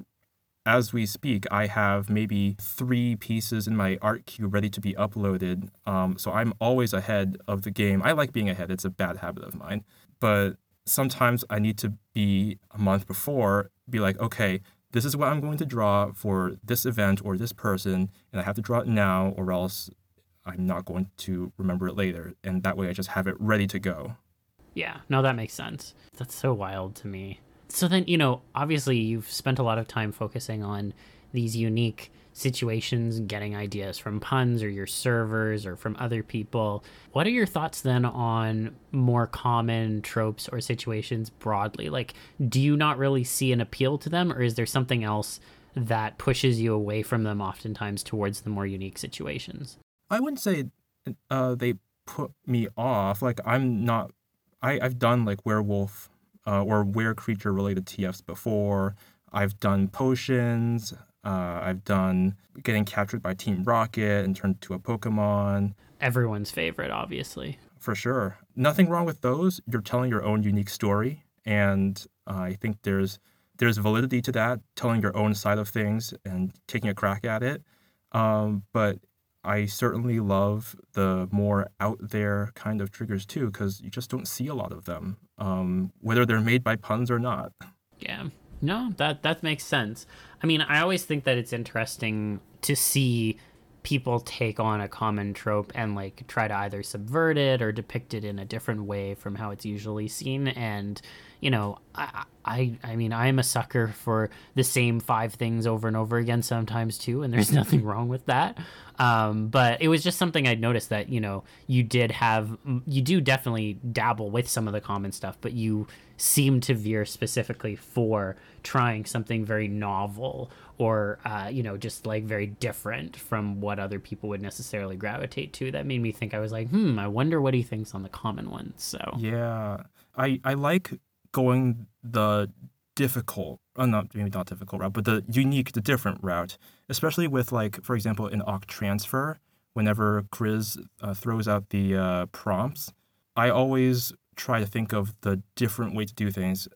as we speak, I have maybe three pieces in my art queue ready to be uploaded. Um, so I'm always ahead of the game. I like being ahead. It's a bad habit of mine. But sometimes I need to be a month before, be like, okay, this is what I'm going to draw for this event or this person, and I have to draw it now, or else I'm not going to remember it later. And that way I just have it ready to go. Yeah, no, that makes sense. That's so wild to me. So then, you know, obviously you've spent a lot of time focusing on these unique situations, getting ideas from puns or your servers or from other people. What are your thoughts then on more common tropes or situations broadly? Like, do you not really see an appeal to them, or is there something else that pushes you away from them oftentimes towards the more unique situations? I wouldn't say uh, they put me off. Like, I'm not, I, I've done like werewolf uh, or were creature related TFs before. I've done potions. Uh, I've done getting captured by Team Rocket and turned to a Pokemon. Everyone's favorite, obviously. For sure. Nothing wrong with those. You're telling your own unique story, and uh, I think there's there's validity to that, telling your own side of things and taking a crack at it. Um, but I certainly love the more out there kind of triggers too, because you just don't see a lot of them, um, whether they're made by puns or not. Yeah. No, that that makes sense. I mean, I always think that it's interesting to see people take on a common trope and like try to either subvert it or depict it in a different way from how it's usually seen. And you know i i i mean i'm a sucker for the same five things over and over again sometimes too and there's nothing wrong with that. Um, but it was just something I'd noticed that you know you did have you do definitely dabble with some of the common stuff, but you seem to veer specifically for trying something very novel or uh, you know just like very different from what other people would necessarily gravitate to. That made me think I was like, hmm, I wonder what he thinks on the common ones. So yeah, I I like going the difficult, uh, not maybe not difficult route, but the unique, the different route, especially with like, for example, in Oct Transfer, whenever Chris uh, throws out the uh, prompts, I always try to think of the different way to do things.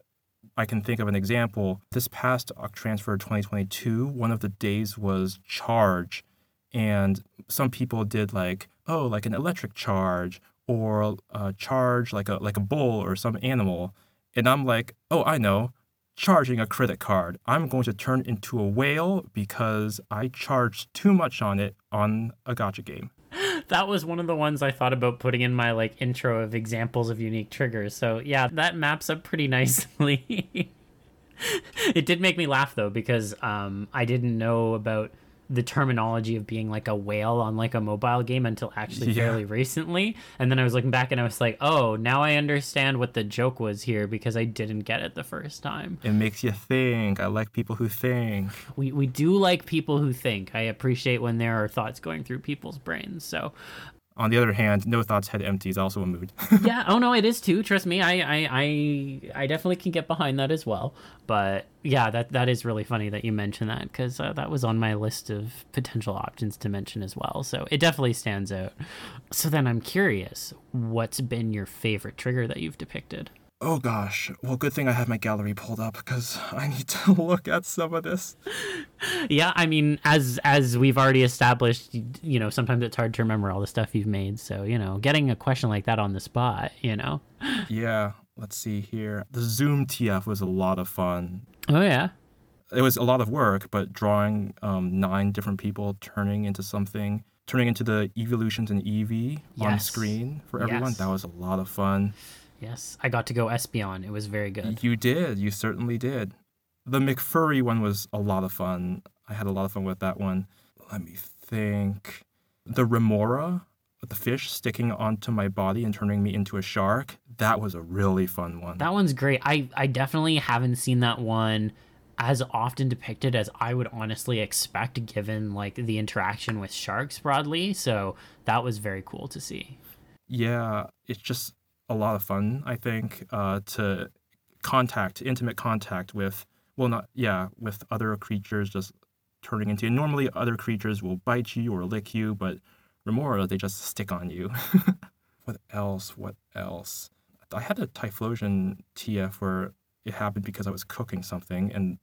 I can think of an example. This past Transfer 2022, one of the days was charge, and some people did like, oh, like an electric charge or a charge like a like a bull or some animal. And I'm like, oh, I know charging a credit card. I'm going to turn into a whale because I charged too much on it on a gacha game. That was one of the ones I thought about putting in my like intro of examples of unique triggers. So yeah, that maps up pretty nicely. it did make me laugh though because um, I didn't know about the terminology of being like a whale on like a mobile game until actually yeah. fairly recently. And then I was looking back and I was like, oh, now I understand what the joke was here because I didn't get it the first time. It makes you think. I like people who think. We, we do like people who think. I appreciate when there are thoughts going through people's brains. So On the other hand, no thoughts, head empty is also a mood. yeah. Oh no, it is too. Trust me. I, I, I, I definitely can get behind that as well. But yeah, that that is really funny that you mentioned that because uh, that was on my list of potential options to mention as well. So it definitely stands out. So then I'm curious, what's been your favorite trigger that you've depicted? Oh gosh. Well, good thing I have my gallery pulled up because I need to look at some of this. Yeah, I mean, as as we've already established, you know, sometimes it's hard to remember all the stuff you've made. So, you know, getting a question like that on the spot, you know. Yeah. Let's see here. The Zoom TF was a lot of fun. Oh yeah. It was a lot of work, but drawing um, nine different people turning into something, turning into the evolutions in Eevee on screen for everyone, Yes. that was a lot of fun. Yes, I got to go Espeon. It was very good. You did. You certainly did. The McFurry one was a lot of fun. I had a lot of fun with that one. Let me think. The Remora, the fish sticking onto my body and turning me into a shark, that was a really fun one. That one's great. I I definitely haven't seen that one as often depicted as I would honestly expect given like the interaction with sharks broadly. So that was very cool to see. yeah, it's just a lot of fun, I think, uh, to contact, intimate contact with, well, not, yeah, with other creatures just turning into. And Normally, other creatures will bite you or lick you, but Remora, they just stick on you. what else? What else? I had a Typhlosion TF where it happened because I was cooking something, and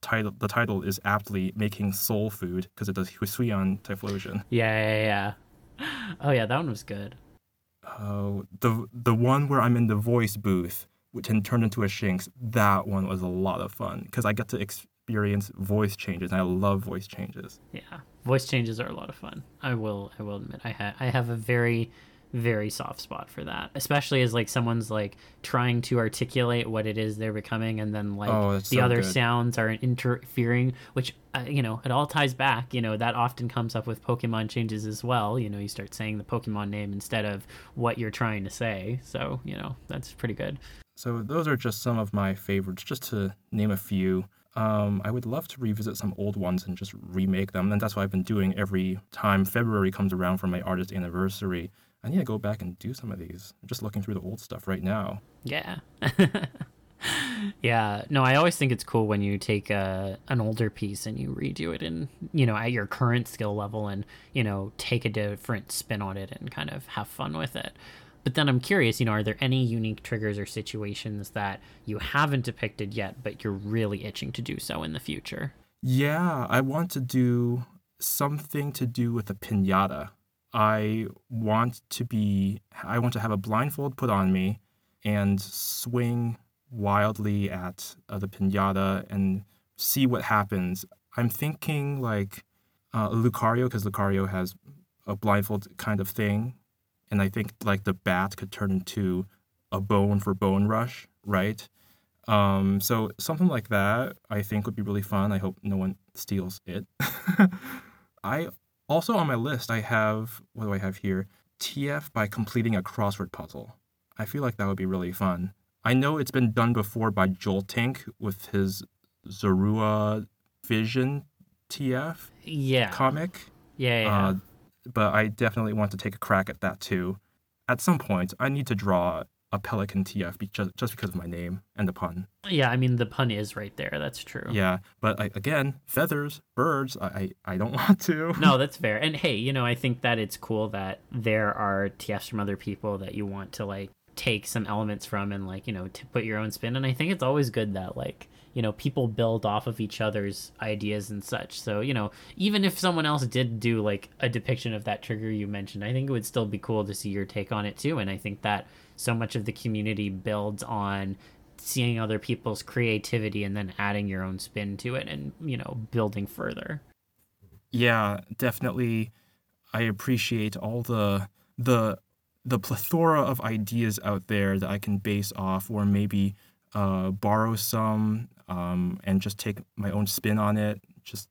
title the title is aptly making soul food because it does Hisuian Typhlosion. Yeah, yeah, yeah. Oh yeah, that one was good. Oh, the the one where I'm in the voice booth, which can turn into a Shinx. That one was a lot of fun because I got to experience voice changes. And I love voice changes. Yeah, voice changes are a lot of fun. I will, I will admit, I ha- I have a very, very soft spot for that, especially as like someone's like trying to articulate what it is they're becoming, and then like Oh, the so other good. sounds are interfering, which uh, you know it all ties back. You know that often comes up with Pokemon changes as well. You know, you start saying the Pokemon name instead of what you're trying to say, so you know that's pretty good. So those are just some of my favorites, just to name a few. Um, I would love to revisit some old ones and just remake them, and that's what I've been doing every time February comes around for my artist anniversary. I need to go back and do some of these. I'm just looking through the old stuff right now. Yeah. yeah. No, I always think it's cool when you take a, an older piece and you redo it in, you know, at your current skill level and, you know, take a different spin on it and kind of have fun with it. But then I'm curious, you know, are there any unique triggers or situations that you haven't depicted yet, but you're really itching to do so in the future? Yeah, I want to do something to do with a pinata. I want to be I want to have a blindfold put on me and swing wildly at uh, the pinata and see what happens. I'm thinking like uh, Lucario because Lucario has a blindfold kind of thing, and I think like the bat could turn into a bone for bone rush, right? Um, so something like that I think would be really fun. I hope no one steals it. I also on my list I have what do I have here? TF by completing a crossword puzzle. I feel like that would be really fun. I know it's been done before by Joel Tink with his Zorua Vision TF Yeah. comic. yeah. Yeah. Uh, but I definitely want to take a crack at that too. At some point, I need to draw a pelican TF just, just because of my name and the pun. yeah. I mean, the pun is right there. That's true. Yeah, but I, again, feathers, birds, I, I, I don't want to. no, that's fair. And hey, you know, I think that it's cool that there are TFs from other people that you want to like take some elements from and like, you know, to put your own spin. And I think it's always good that like, you know, people build off of each other's ideas and such. So, you know, even if someone else did do like a depiction of that trigger you mentioned, I think it would still be cool to see your take on it too. And I think that so much of the community builds on seeing other people's creativity and then adding your own spin to it and, you know, building further. Yeah, definitely. I appreciate all the the the plethora of ideas out there that I can base off, or maybe uh, borrow some um, and just take my own spin on it. Just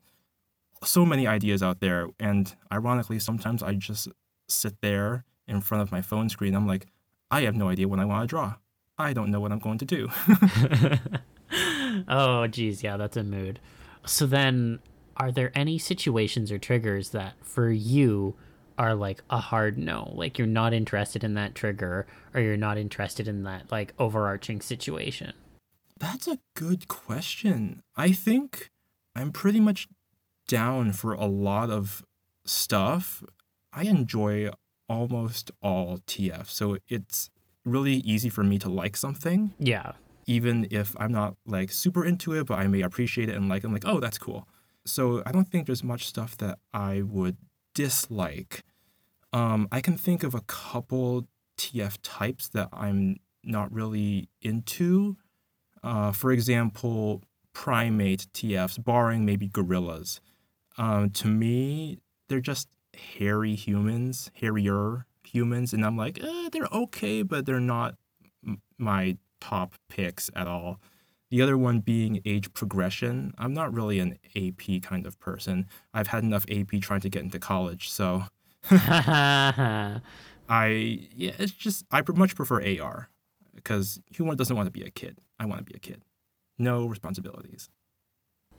so many ideas out there, and ironically, sometimes I just sit there in front of my phone screen. I'm like, I have no idea what I want to draw. I don't know what I'm going to do. oh, geez, yeah, that's a mood. So then, are there any situations or triggers that, for you, are like a hard no. Like you're not interested in that trigger or you're not interested in that like overarching situation? That's a good question. I think I'm pretty much down for a lot of stuff. I enjoy almost all TF, so it's really easy for me to like something. Yeah. Even if I'm not like super into it, but I may appreciate it and like, I'm like, oh, that's cool. So I don't think there's much stuff that I would dislike. Um, I can think of a couple TF types that I'm not really into. Uh, for example, primate TFs, barring maybe gorillas. Um, to me, they're just hairy humans, hairier humans, and I'm like, eh, they're okay, but they're not m- my top picks at all. The other one being age progression. I'm not really an AP kind of person. I've had enough AP trying to get into college, so I yeah, it's just I much prefer AR because who doesn't want to be a kid? I want to be a kid. No responsibilities.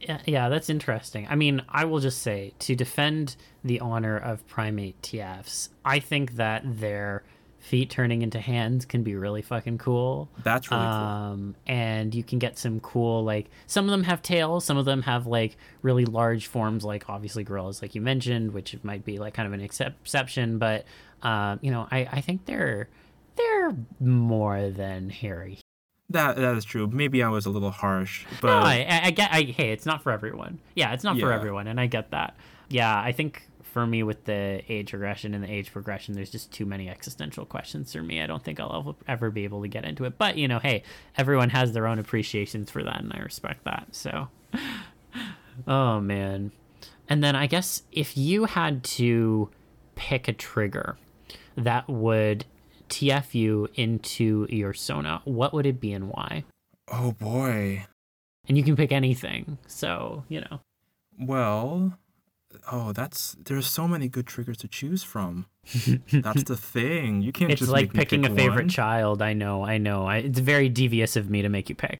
Yeah, yeah, that's interesting. I mean, I will just say to defend the honor of primate TFs, I think that their feet turning into hands can be really fucking cool. That's really um, cool. And you can get some cool, like, some of them have tails, some of them have, like, really large forms, like, obviously, gorillas, like you mentioned, which might be, like, kind of an exception. But, uh, you know, I, I think they're. They're more than hairy that that is true. Maybe I was a little harsh, but no, I, I get. I, hey, it's not for everyone. Yeah, it's not yeah. for everyone, and I get that. Yeah, I think for me with the age regression and the age progression, there's just too many existential questions for me. I don't think I'll ever be able to get into it. But you know, hey, everyone has their own appreciations for that, and I respect that. So, oh man, and then I guess if you had to pick a trigger that would TF you into your Sona, what would it be and why? Oh boy. And you can pick anything. So, you know. Well, oh, that's there's so many good triggers to choose from. that's the thing. You can't it's just like picking pick a favorite one. child. I know, I know. I, it's very devious of me to make you pick.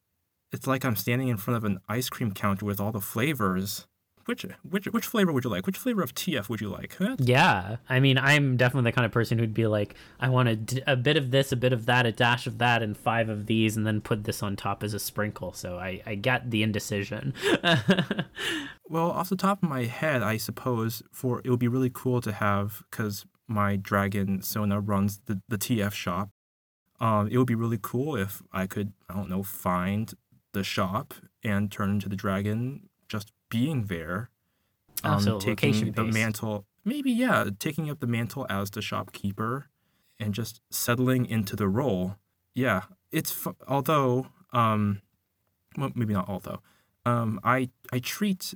It's like I'm standing in front of an ice cream counter with all the flavors which which which flavor would you like? Which flavor of TF would you like? Huh? Yeah, I mean, I'm definitely the kind of person who'd be like, I want a, a bit of this, a bit of that, a dash of that, and five of these, and then put this on top as a sprinkle. So I I get the indecision. well, off the top of my head, I suppose for it would be really cool to have because my dragon Sona runs the the TF shop. Um, it would be really cool if I could I don't know find the shop and turn into the dragon just being there, um, oh, so taking the mantle, maybe yeah, taking up the mantle as the shopkeeper, and just settling into the role. Yeah, it's although um, well, maybe not although, um, I I treat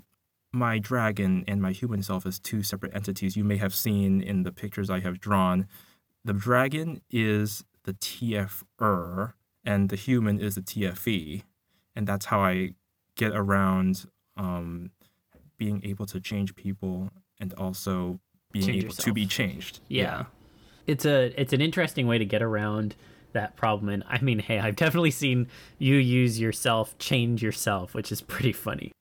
my dragon and my human self as two separate entities. You may have seen in the pictures I have drawn. The dragon is the TFer and the human is the TFE. And that's how I get around um, being able to change people and also being change able yourself. to be changed. Yeah. yeah. It's a it's an interesting way to get around that problem and I mean, hey, I've definitely seen you use yourself change yourself, which is pretty funny.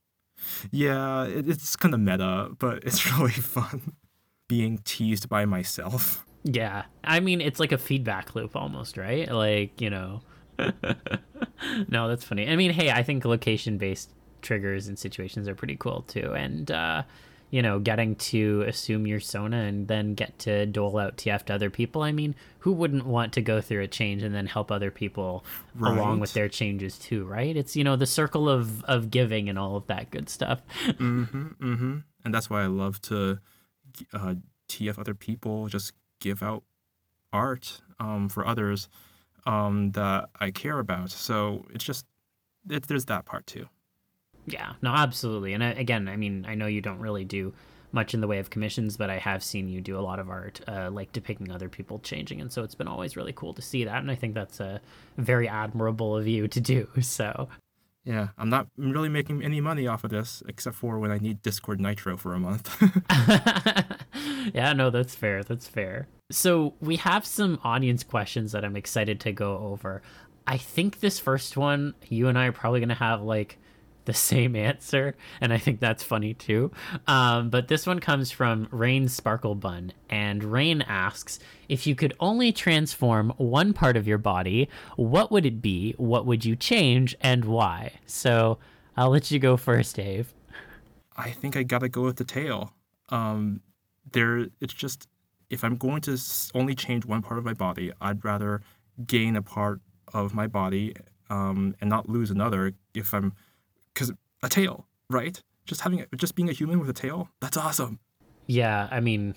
Yeah, it, it's kind of meta, but it's really fun being teased by myself. Yeah. I mean, it's like a feedback loop almost, right? Like, you know. no, that's funny. I mean, hey, I think location based triggers and situations are pretty cool too. And uh, you know, getting to assume your Sona and then get to dole out TF to other people. I mean, who wouldn't want to go through a change and then help other people right. along with their changes too, right? It's you know the circle of of giving and all of that good stuff. mm-hmm, mm-hmm. And that's why I love to uh, TF other people, just give out art um, for others um, that I care about. So it's just it, there's that part too. Yeah, no, absolutely. And uh, again, I mean, I know you don't really do much in the way of commissions, but I have seen you do a lot of art, uh, like depicting other people changing, and so it's been always really cool to see that, and I think that's a very admirable of you to do. So. Yeah, I'm not really making any money off of this, except for when I need Discord Nitro for a month. yeah, no, that's fair. That's fair. So we have some audience questions that I'm excited to go over. I think this first one, you and I are probably going to have like the same answer, and I think that's funny too. Um, but this one comes from Rain Sparkle Bun, and Rain asks if you could only transform one part of your body, what would it be? What would you change, and why? So I'll let you go first, Ave. I think I gotta go with the tail. Um, there, it's just if I'm going to only change one part of my body, I'd rather gain a part of my body um, and not lose another. If I'm, because a tail, right? Just having, it, just being a human with a tail, that's awesome. Yeah, I mean,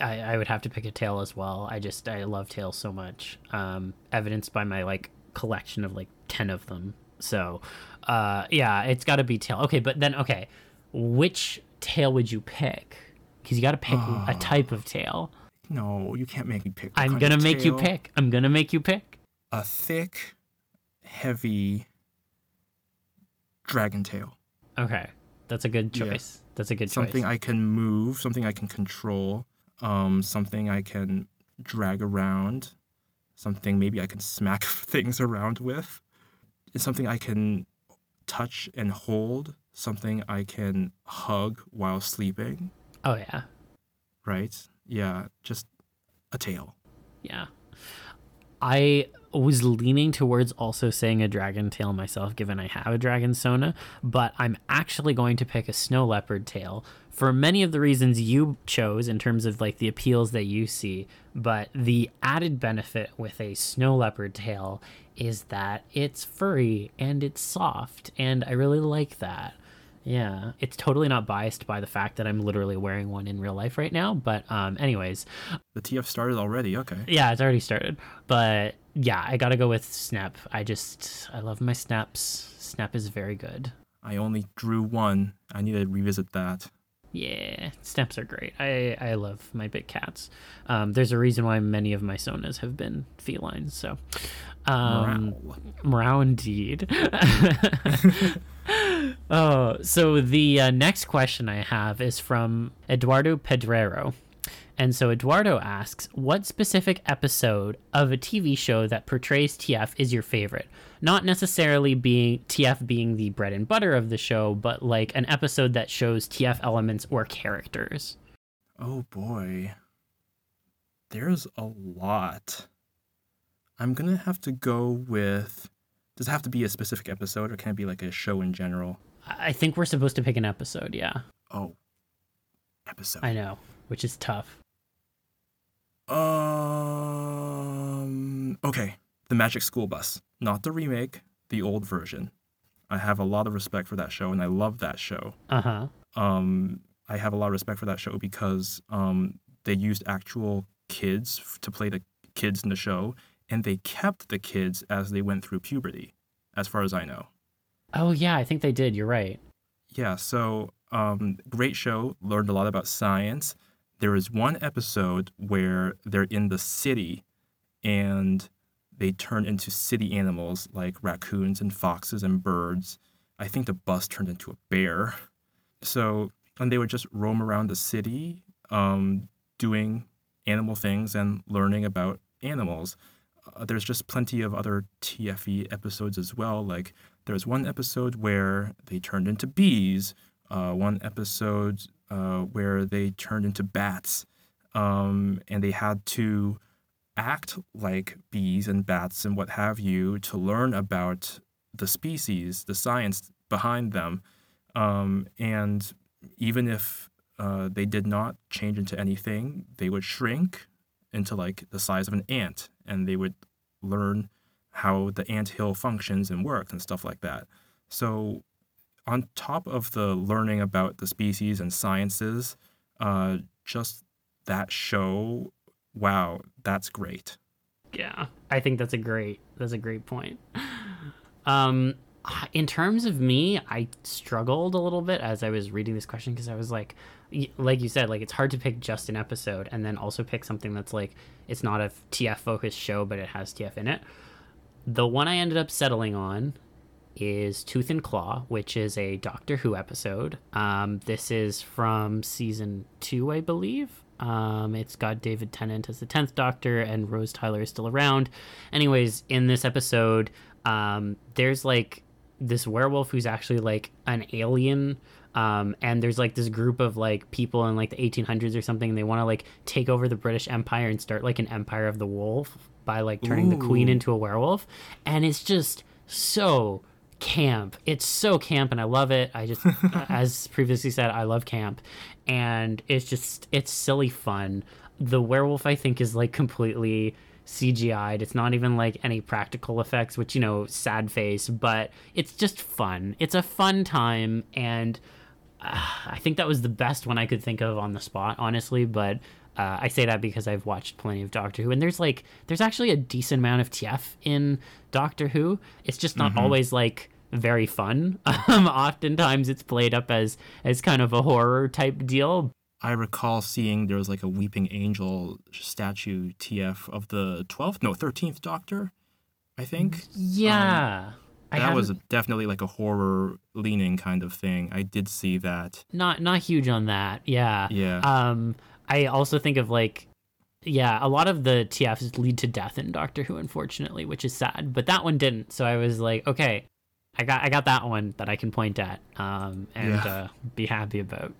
I, I would have to pick a tail as well. I just I love tails so much, um, evidenced by my like collection of like ten of them. So, uh, yeah, it's got to be tail. Okay, but then okay, which tail would you pick? Because you got to pick a Ah. type of tail. No, you can't make me pick. I'm gonna make you pick. I'm gonna make you pick. a thick, heavy dragon tail. Okay, that's a good Yeah. choice. That's a good something choice. Something I can move, something I can control, um, something I can drag around, something maybe I can smack things around with, it's something I can touch and hold, something I can hug while sleeping, oh yeah, right? Yeah, just a tail. yeah. I was leaning towards also saying a dragon tail myself, given I have a dragon sona, but I'm actually going to pick a snow leopard tail for many of the reasons you chose in terms of like the appeals that you see. But the added benefit with a snow leopard tail is that it's furry and it's soft, and I really like that. Yeah, it's totally not biased by the fact that I'm literally wearing one in real life right now. But, um, anyways, The TF started already. Okay. yeah, it's already started. But yeah, I gotta go with Snep. I just I love my sneps. Snep is very good. I only drew one. I need to revisit that. Yeah, sneps are great. I I love my big cats. Um, there's a reason why many of my sonas have been felines. So, um, Morale. Morale indeed. oh, so the uh, next question I have is from Eduardo Pedrero. And so Eduardo asks, what specific episode of a TV show that portrays TF is your favorite? Not necessarily being TF being the bread and butter of the show, but like an episode that shows TF elements or characters. Oh boy. There's a lot. I'm gonna have to go with. Does it have to be a specific episode or can it be like a show in general? I think we're supposed to pick an episode, yeah. Oh. Episode. I know, which is tough. Um. Okay. The Magic School Bus. Not the remake, the old version. I have a lot of respect for that show and I love that show. Uh huh. um, I have a lot of respect for that show because um, they used actual kids to play the kids in the show, and they kept the kids as they went through puberty, as far as I know. Oh, yeah, I think they did. You're right. Yeah, so um, great show. Learned a lot about science. There is one episode where they're in the city, and they turn into city animals like raccoons and foxes and birds. I think the bus turned into a bear. So, and they would just roam around the city, um, doing animal things and learning about animals. Uh, there's just plenty of other TFE episodes as well. Like there's one episode where they turned into bees. Uh, one episode uh, where they turned into bats, um, and they had to act like bees and bats and what have you to learn about the species, the science behind them. Um, and even if uh, they did not change into anything, they would shrink into like the size of an ant and they would learn how the ant hill functions and works and stuff like that. So, on top of the learning about the species and sciences, uh, just that show, wow, that's great. Yeah, I think that's a great that's a great point. Um, in terms of me, I struggled a little bit as I was reading this question because I was like, like you said, like it's hard to pick just an episode and then also pick something that's like it's not a TF focused show, but it has TF in it. The one I ended up settling on is Tooth and Claw, which is a Doctor Who episode. Um, this is from season two, I believe. Um, it's got David Tennant as the 10th Doctor, and Rose Tyler is still around. Anyways, in this episode, um, there's like this werewolf who's actually like an alien. Um, and there's like this group of like people in like the 1800s or something. And they want to like take over the British Empire and start like an empire of the wolf by like turning the queen into a werewolf. And it's just so camp. It's so camp, and I love it. I just, as previously said, I love camp, and it's just it's silly fun. The werewolf, I think, is like completely CGI'd. It's not even like any practical effects, which you know, sad face, but it's just fun. It's a fun time, and uh, I think that was the best one I could think of on the spot, honestly. But uh, I say that because I've watched plenty of Doctor Who, and there's like there's actually a decent amount of TF in Doctor Who. It's just not always like very fun. Um, oftentimes it's played up as as kind of a horror type deal. I recall seeing there was like a weeping angel statue TF of the 12th, no, 13th Doctor, I think. Yeah, I that was definitely like a horror leaning kind of thing. I did see that. not not huge on that. Yeah. Yeah. Um, I also think of like, yeah, a lot of the TFs lead to death in Doctor Who, unfortunately, which is sad. But that one didn't. So I was like, okay, I got I got that one that I can point at, um, and Yeah. uh, be happy about.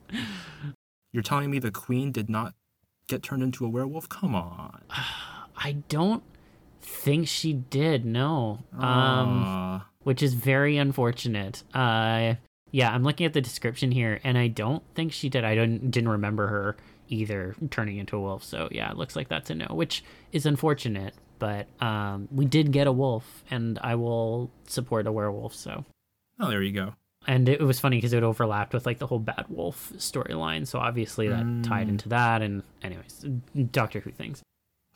You're telling me the queen did not get turned into a werewolf? Come on. I don't think she did. No. Um. Which is very unfortunate. Uh, yeah, I'm looking at the description here, and I don't think she did. I don't didn't remember her either turning into a wolf. So yeah, it looks like that's a no, which is unfortunate. But um, we did get a wolf, and I will support a werewolf. So, oh, there you go. And it was funny because it overlapped with like the whole bad wolf storyline. So obviously that tied into that. And anyways, Doctor Who things.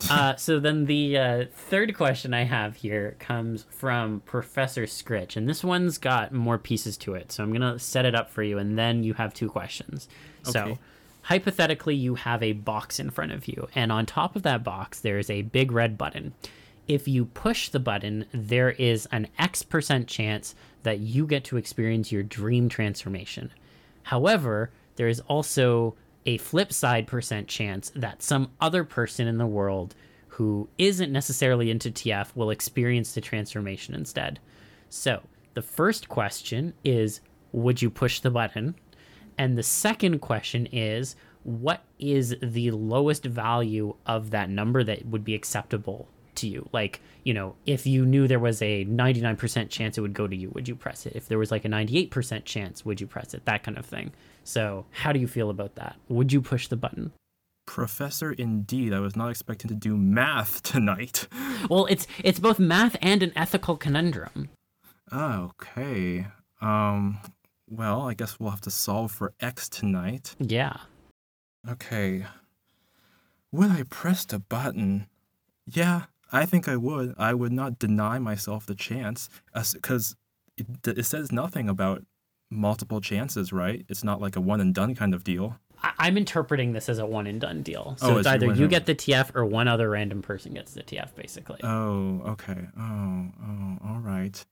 uh, so then the uh, third question I have here comes from Professor Scritch, and this one's got more pieces to it. So I'm gonna set it up for you, and then you have two questions. So hypothetically, you have a box in front of you, and on top of that box there is a big red button. If you push the button, there is an X percent chance that you get to experience your dream transformation. However, there is also a flip side percent chance that some other person in the world who isn't necessarily into TF will experience the transformation instead. So, the first question is Would you push the button? And the second question is What is the lowest value of that number that would be acceptable to you? Like, you know, if you knew there was a 99% chance it would go to you, would you press it? If there was like a 98% chance, would you press it? That kind of thing. So, how do you feel about that? Would you push the button? Professor, indeed. I was not expecting to do math tonight. Well, it's it's both math and an ethical conundrum. Okay. Um. Well, I guess we'll have to solve for X tonight. Yeah. Okay. Would I press the button? Yeah, I think I would. I would not deny myself the chance, because it, it says nothing about multiple chances, right? It's not like a one and done kind of deal. I'm interpreting this as a one and done deal. So Oh, it's it's either you get the TF or one other random person gets the TF, basically. Oh, okay. Oh, oh, all right.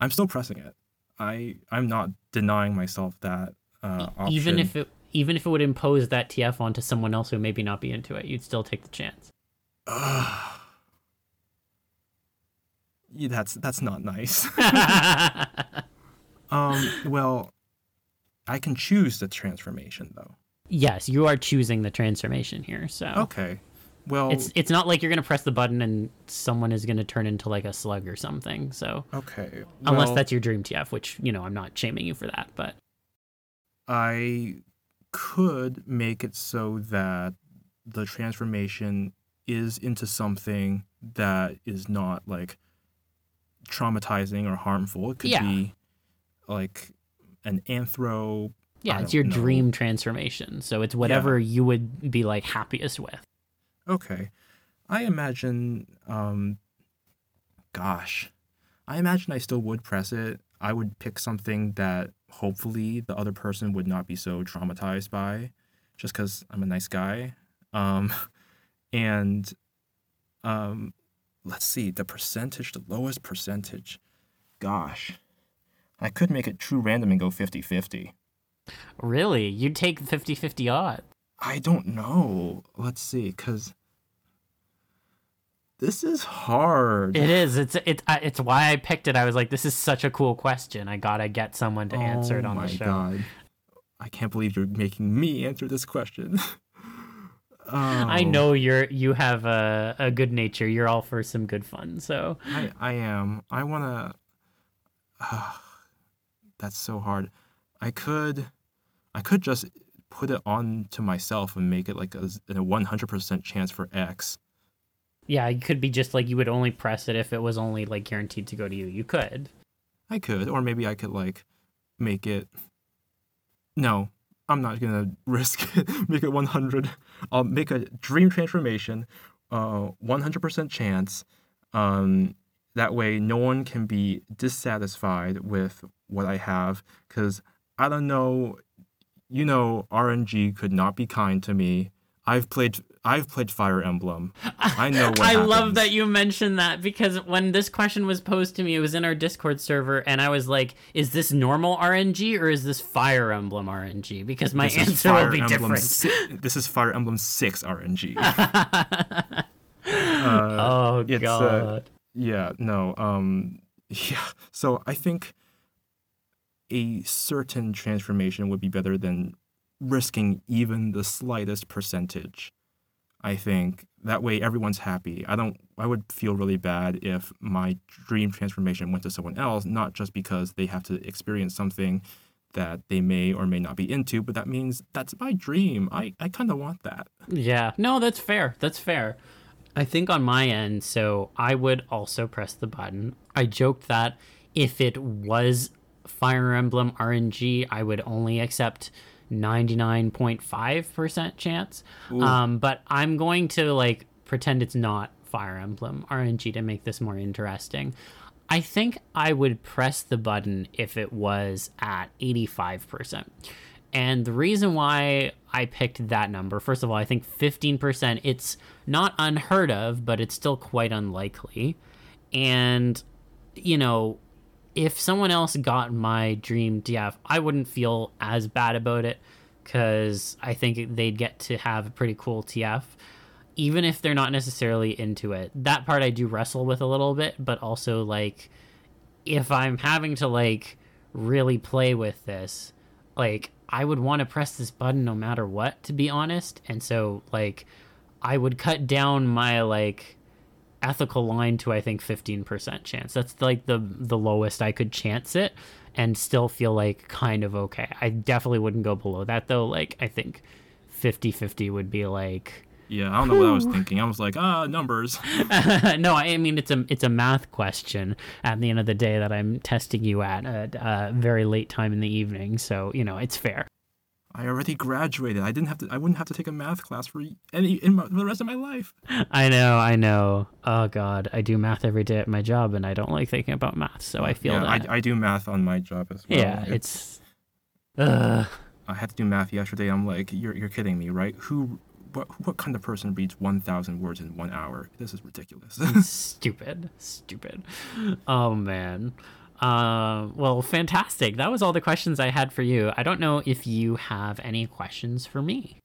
I'm still pressing it. I I'm not denying myself that uh, option. even if it even if it would impose that TF onto someone else who maybe not be into it, you'd still take the chance. Yeah, that's that's not nice. um. Well, I can choose the transformation though. yes, you are choosing the transformation here. So Okay. Well. it's it's not like you're gonna press the button and someone is gonna turn into like a slug or something. So okay. unless that's your dream TF, which you know I'm not shaming you for that, but I could make it so that the transformation is into something that is not like traumatizing or harmful. It could Yeah. be like an anthro. yeah, it's your know. dream transformation. So it's whatever you would be like happiest with. Okay. I imagine, um, gosh, I imagine I still would press it. I would pick something that hopefully the other person would not be so traumatized by, just because I'm a nice guy. Um, and, um, let's see, the percentage, the lowest percentage. Gosh, I could make it true random and go 50 50. Really? You'd take 50-50 odds. I don't know. Let's see, because This is hard. It is. It's it's it's why I picked it. I was like, this is such a cool question. I gotta get someone to answer it oh on oh my the show. God. I can't believe you're making me answer this question. I Oh, know you're you have a, a good nature. You're all for some good fun. So I, I am. I want to. that's so hard. I could, I could just put it on to myself and make it like a, a 100% chance for X. yeah, it could be just like you would only press it if it was only like guaranteed to go to you. You could. I could, or maybe I could like make it. No, I'm not gonna risk make it 100. I'll make a dream transformation, uh, 100% chance. Um, that way, no one can be dissatisfied with what I have, because I don't know. You know, RNG could not be kind to me. I've played. I've played Fire Emblem. I know what I love that you mentioned that because when this question was posed to me, it was in our Discord server, and I was like, "Is this normal RNG or is this Fire Emblem RNG?" Because my This answer will be Emblem different. si- this is Fire Emblem Six RNG. oh uh, god. Yeah, no. Um yeah. So I think a certain transformation would be better than risking even the slightest percentage. I think that way everyone's happy. I don't I would feel really bad if my dream transformation went to someone else not just because they have to experience something that they may or may not be into, but that means that's my dream. I I kind of want that. Yeah. No, that's fair. That's fair. I think on my end, so I would also press the button. I joked that if it was Fire Emblem RNG, I would only accept 99.5% chance. Um, but I'm going to like pretend it's not Fire Emblem RNG to make this more interesting. I think I would press the button if it was at 85%. And the reason why I picked that number, first of all, I think 15%, it's not unheard of, but it's still quite unlikely. And, you know, if someone else got my dream TF, I wouldn't feel as bad about it because I think they'd get to have a pretty cool TF, even if they're not necessarily into it. That part I do wrestle with a little bit, but also, like, if I'm having to, like, really play with this, like, I would want to press this button no matter what, to be honest. And so, like, I would cut down my, like, ethical line to I think 15% chance. That's like the the lowest I could chance it and still feel like kind of okay. I definitely wouldn't go below that though. Like I think 50-50 would be like Yeah, I don't know what I was thinking. I was like, ah, numbers. no, I mean it's a it's a math question at the end of the day that I'm testing you at at a very late time in the evening. So, you know, it's fair. I already graduated. I didn't have to. I wouldn't have to take a math class for any in my, for the rest of my life. I know, I know. Oh god, I do math every day at my job and I don't like thinking about math, so I feel yeah, that. I, I do math on my job as well. yeah, it's uh I had to do math yesterday. I'm like, you're you're kidding me, right? Who, what what kind of person reads 1,000 words in one hour? This is ridiculous. stupid stupid oh man uh, well fantastic that was all the questions i had for you i don't know if you have any questions for me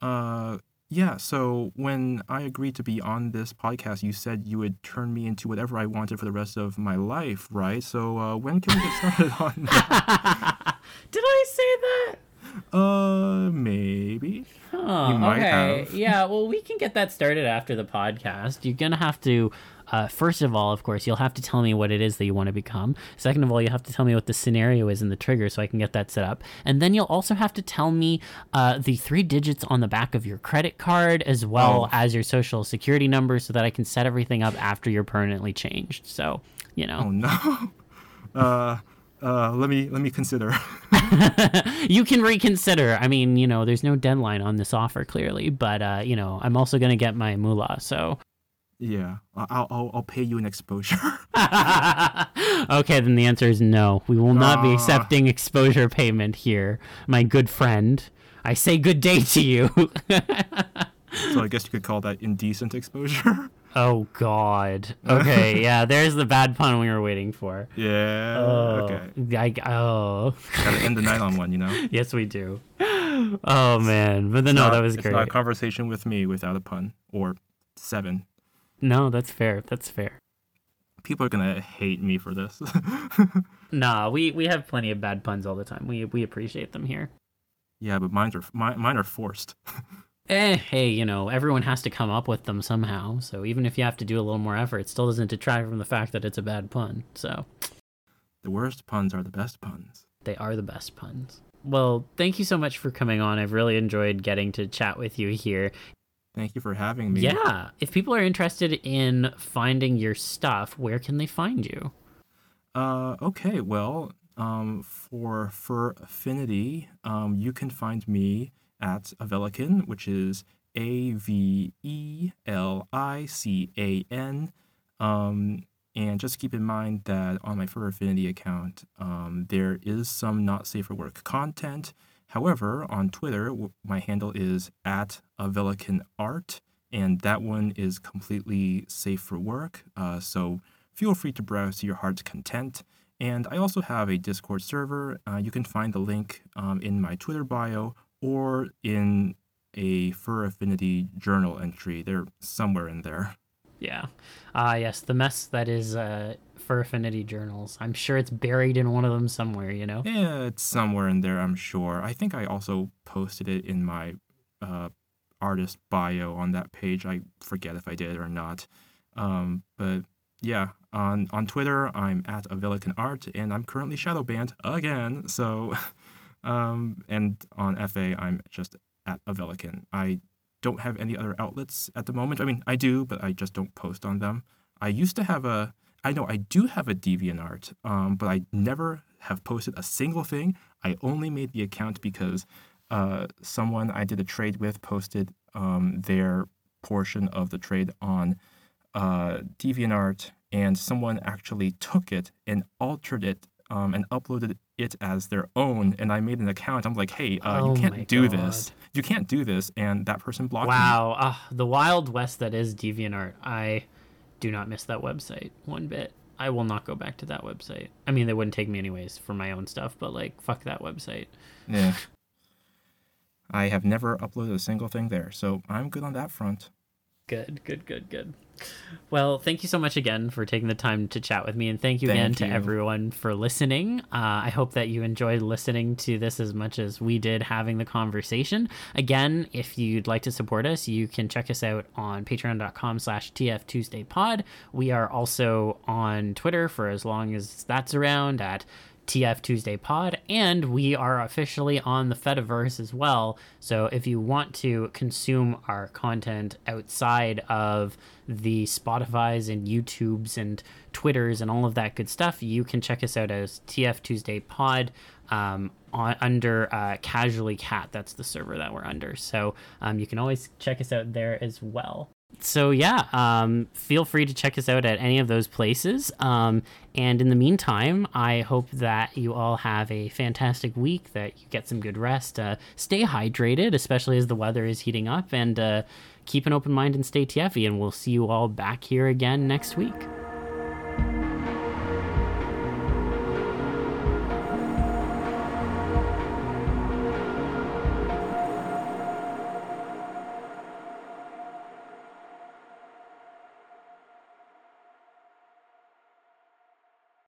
uh, yeah. So when I agreed to be on this podcast, you said you would turn me into whatever I wanted for the rest of my life, right? So uh, when can we get started on that? did i say that Uh, maybe. Oh, You might okay. have. yeah, well, we can get that started after the podcast. You're going to have to, uh, first of all, of course, you'll have to tell me what it is that you want to become. Second of all, you have to tell me what the scenario is in the trigger so I can get that set up. And then you'll also have to tell me uh, the three digits on the back of your credit card as well Oh. as your social security number so that I can set everything up after you're permanently changed. So, you know. Oh no. Uh, uh, let me let me consider. you can reconsider. I mean, you know, there's no deadline on this offer clearly, but uh, you know, I'm also gonna get my moolah. So, yeah, I'll I'll I'll pay you an exposure. okay, then the answer is no. We will not be Ah. accepting exposure payment here, my good friend. I say good day to you. so I guess you could call that indecent exposure. oh God. Okay, yeah. There's the bad pun we were waiting for. yeah. Oh, Okay. I, oh, Gotta end the night on one, you know. yes, we do. Oh man, but then no, Not- that was it's great. not a conversation with me without a pun or seven. No, that's fair. That's fair. People are gonna hate me for this. nah, we we have plenty of bad puns all the time. We we appreciate them here. Yeah, but mine are mine, mine are forced. eh, hey, you know, everyone has to come up with them somehow. So even if you have to do a little more effort, it still doesn't detract from the fact that it's a bad pun. So the worst puns are the best puns. They are the best puns. Well, thank you so much for coming on. I've really enjoyed getting to chat with you here. Thank you for having me. Yeah. If people are interested in finding your stuff, where can they find you? Uh, okay. Well, um, for Fur Affinity, um, you can find me at Avelican, which is A V E L I C A N. Um, and just keep in mind that on my Fur Affinity account, um, there is some not safe for work content. However, on Twitter, my handle is at Avelican Art, and that one is completely safe for work. Uh, so feel free to browse to your heart's content. And I also have a Discord server. Uh, you can find the link um, in my Twitter bio or in a Fur Affinity journal entry. They're somewhere in there. Yeah. Ah, uh, yes, the mess that is uh, Fur Affinity journals. I'm sure it's buried in one of them somewhere, you know? Yeah, it's somewhere in there, I'm sure. I think I also posted it in my uh, artist bio on that page. I forget if I did or not. Um, but yeah, on on Twitter, I'm at Avelican Art, and I'm currently shadow banned again. So, um, and on FA, I'm just at Avelican. I don't have any other outlets at the moment. I mean, I do, but I just don't post on them. I used to have a, I know I do have a DeviantArt, um, but I never have posted a single thing. I only made the account because uh, someone I did a trade with posted um, their portion of the trade on uh, DeviantArt, and someone actually took it and altered it um, and uploaded it as their own. And I made an account. I'm like, hey, uh, oh you can't do God. this. You can't do this. And that person blocked wow. me. Wow, uh, the wild west that is DeviantArt. I do not miss that website one bit. I will not go back to that website. I mean, they wouldn't take me anyways for my own stuff, but like, fuck that website. Yeah. I have never uploaded a single thing there, so I'm good on that front. Good, good, good, good. Well, thank you so much again for taking the time to chat with me, and thank you thank again you. to everyone for listening. Uh, I hope that you enjoyed listening to this as much as we did having the conversation. Again, if you'd like to support us, you can check us out on patreon.com slash tftuesdaypod. We are also on Twitter for as long as that's around at TF Tuesday Pod, and we are officially on the Fediverse as well. So if you want to consume our content outside of the Spotify's and YouTubes and Twitters and all of that good stuff, you can check us out as TF Tuesday Pod um, on, under uh, Casually Cat. That's the server that we're under. So um, you can always check us out there as well so yeah, um, feel free to check us out at any of those places. Um, and in the meantime, I hope that you all have a fantastic week, that you get some good rest, uh, stay hydrated, especially as the weather is heating up, and uh, keep an open mind and stay TFy. And we'll see you all back here again next week.